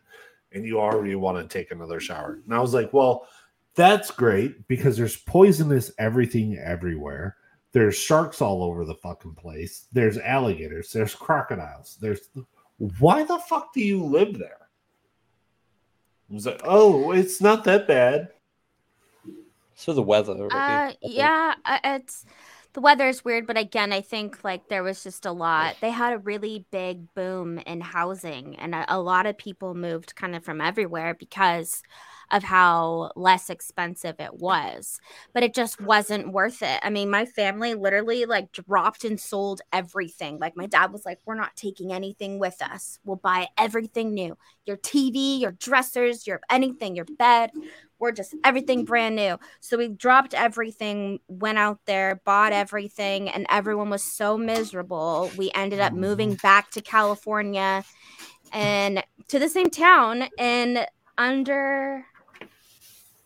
and you already want to take another shower. And i was like well that's great because there's poisonous everything everywhere. There's sharks all over the fucking place. There's alligators. There's crocodiles. There's why the fuck do you live there? I was like oh it's not that bad So the weather. Uh, yeah, uh, it's the weather is weird, but again, I think like there was just a lot. They had a really big boom in housing, and a, a lot of people moved kind of from everywhere because of how less expensive it was. But it just wasn't worth it. I mean, my family literally like dropped and sold everything. Like my dad was like, "We're not taking anything with us. We'll buy everything new. Your TV, your dressers, your anything, your bed. We're just everything brand new." So we dropped everything, went out there, bought everything, and everyone was so miserable. We ended up moving back to California and to the same town and under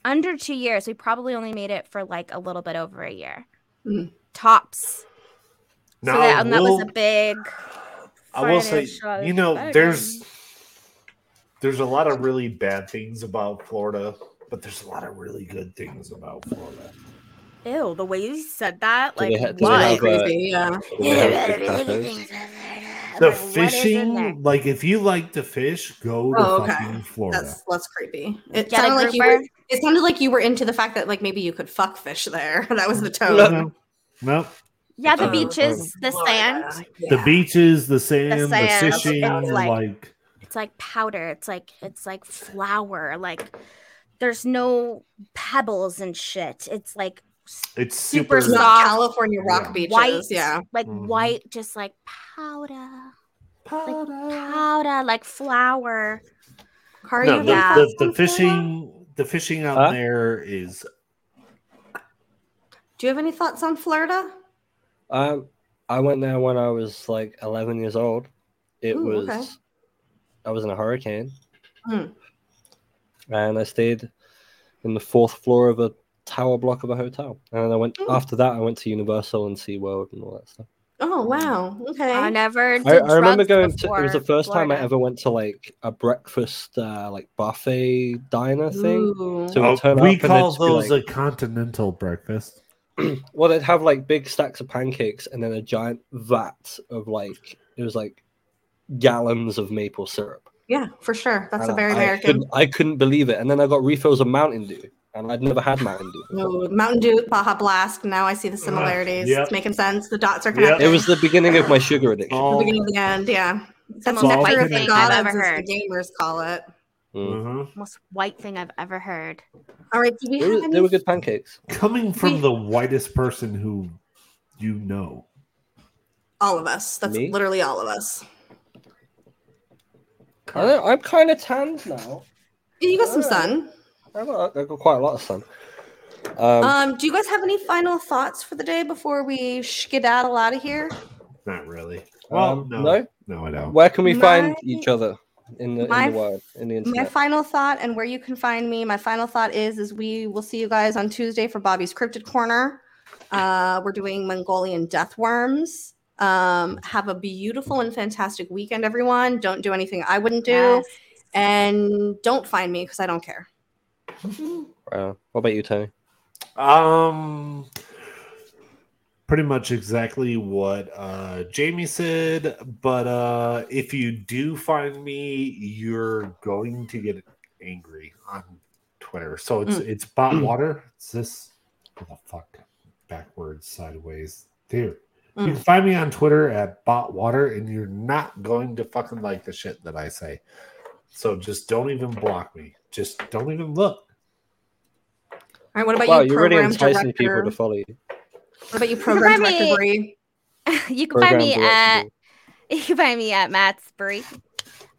under two years we probably only made it for like a little bit over a year Mm. tops Now, so that, and that was a big I will say, you know, burden. there's there's a lot of really bad things about Florida, but there's a lot of really good things about Florida. ew the way you said that Do like they ha- do they have, uh, Crazy, yeah. Do they have good tacos? The Like, what is in there? fishing, like if you like to fish, go to Oh, okay. fucking Florida. That's that's creepy. It Get sounded like you were. It sounded like you were into the fact that like maybe you could fuck fish there. That was the tone. No, no. yeah the Uh, beaches the sand The beaches, the sand, the, sand, fishing, it's like- like it's like powder it's like it's like flour like there's no pebbles and shit it's like it's super super, Not soft, California rock Yeah. beaches. white Yeah. like Mhm. white just like powder like powder like flour Kari, No, you the, Yeah. the, the fishing, the fishing out Huh? there is Do you have any thoughts on Florida? Um, I went there when I was like 11 years old. It Ooh, was, okay. I was in a hurricane, Hmm. and I stayed in the fourth floor of a tower block of a hotel. And then I went Hmm. after that. I went to Universal and SeaWorld and all that stuff. Oh wow. Okay. i never did I, I remember drugs going to. It was the before first time I ever went to like a breakfast, uh, like buffet diner thing. Ooh. So Oh, we turn we up call those like- a continental breakfast. Well, they'd have like big stacks of pancakes and then a giant vat of like it was like gallons of maple syrup. yeah, for sure. That's And a very I American. Couldn't, I couldn't believe it, and then I got refills of Mountain Dew, and I'd never had Mountain Dew. before. Oh, Mountain Dew, Baja Blast. Now I see the similarities. yep. It's making sense. The dots are Yep. connected. It was the beginning of my sugar addiction. Oh. the beginning of the end. Yeah. That's the most white nectar of connected. thing i've ever heard gamers call it. Mm. Mhm. most white thing i've ever heard All right. Do we They, have were, any? they were good pancakes. Coming from We- the whitest person who you know. All of us. That's Me? literally all of us. I I'm kind of tanned now. You got some Alright. sun. I got, I got quite a lot of sun. Um, Um, do you guys have any final thoughts for the day before we skedaddle out of here? Not really. Well, um, no, no. no, I don't. Where can we find each other in the, my- in the world, in the My final thought and where you can find me, my final thought is is we will see you guys on Tuesday for Bobby's Cryptid Corner. Uh, we're doing Mongolian death worms. Um, have a beautiful and fantastic weekend, everyone. Don't do anything I wouldn't do, Yes. and don't find me because I don't care. Uh, what about you, Tony? Um, pretty much exactly what uh, Jaimie said. But uh, if you do find me, you're going to get angry on Twitter. So it's it's bottwater. It's this. What the fuck? Backwards, sideways. Dude. You can find me on Twitter at bottwater, and you're not going to fucking like the shit that I say. So just don't even block me. Just don't even look. All right, what about wow, you, you're really program enticing director? people to follow you. What about you, program find director me- Bri? you can find me at director. you can find me at Matt's MattsBri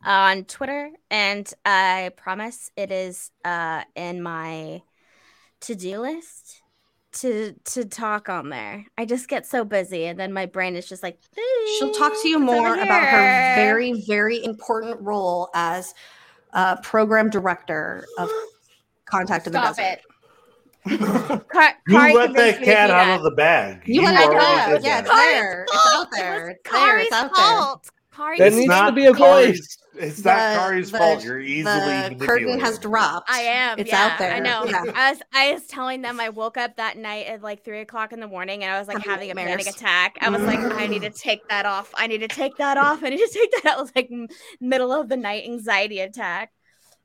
on Twitter, and I promise it is uh, in my to do list to to talk on there. I just get so busy, and then my brain is just like She'll talk to you more about her very, very important role as uh, program director of Contact in the Stop Desert. it. Car- You Kari let that cat out that. of the bag. You let it already go. Yeah, that. it's there. It's out there. It It's was there. It's Kari's out there. fault. Kari's There needs not to be a Kari's- voice. It's not The- Kari's the- fault. You're easily The curtain has dropped. I am. It's yeah, out there. I know. Yeah. I was I was telling them I woke up that night at like three o'clock in the morning and I was like Having having a panic attack. I was like, I need to take that off. I need to take that off. I need to take that out. It was like middle of the night anxiety attack.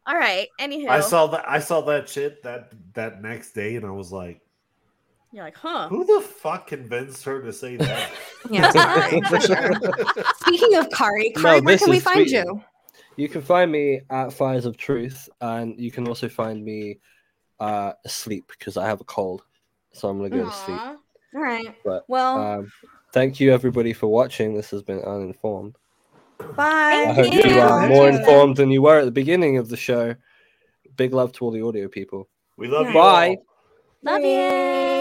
All right. Anywho, I saw that. I saw that shit that that next day, and I was like, you're like, huh? "Who the fuck convinced her to say that?" Yeah, it's Kari, for sure. Speaking of Kari, No, Kari, where can we find sweet. you? You can find me at Fires of Truth, and you can also find me uh, asleep because I have a cold, so I'm gonna go to sleep. All right. But Well, um, thank you everybody for watching. This has been uninformed. bye. I hope you you. are more informed than you were at the beginning of the show. Big love to all the audio people. We love you. Bye. all. Love you. you.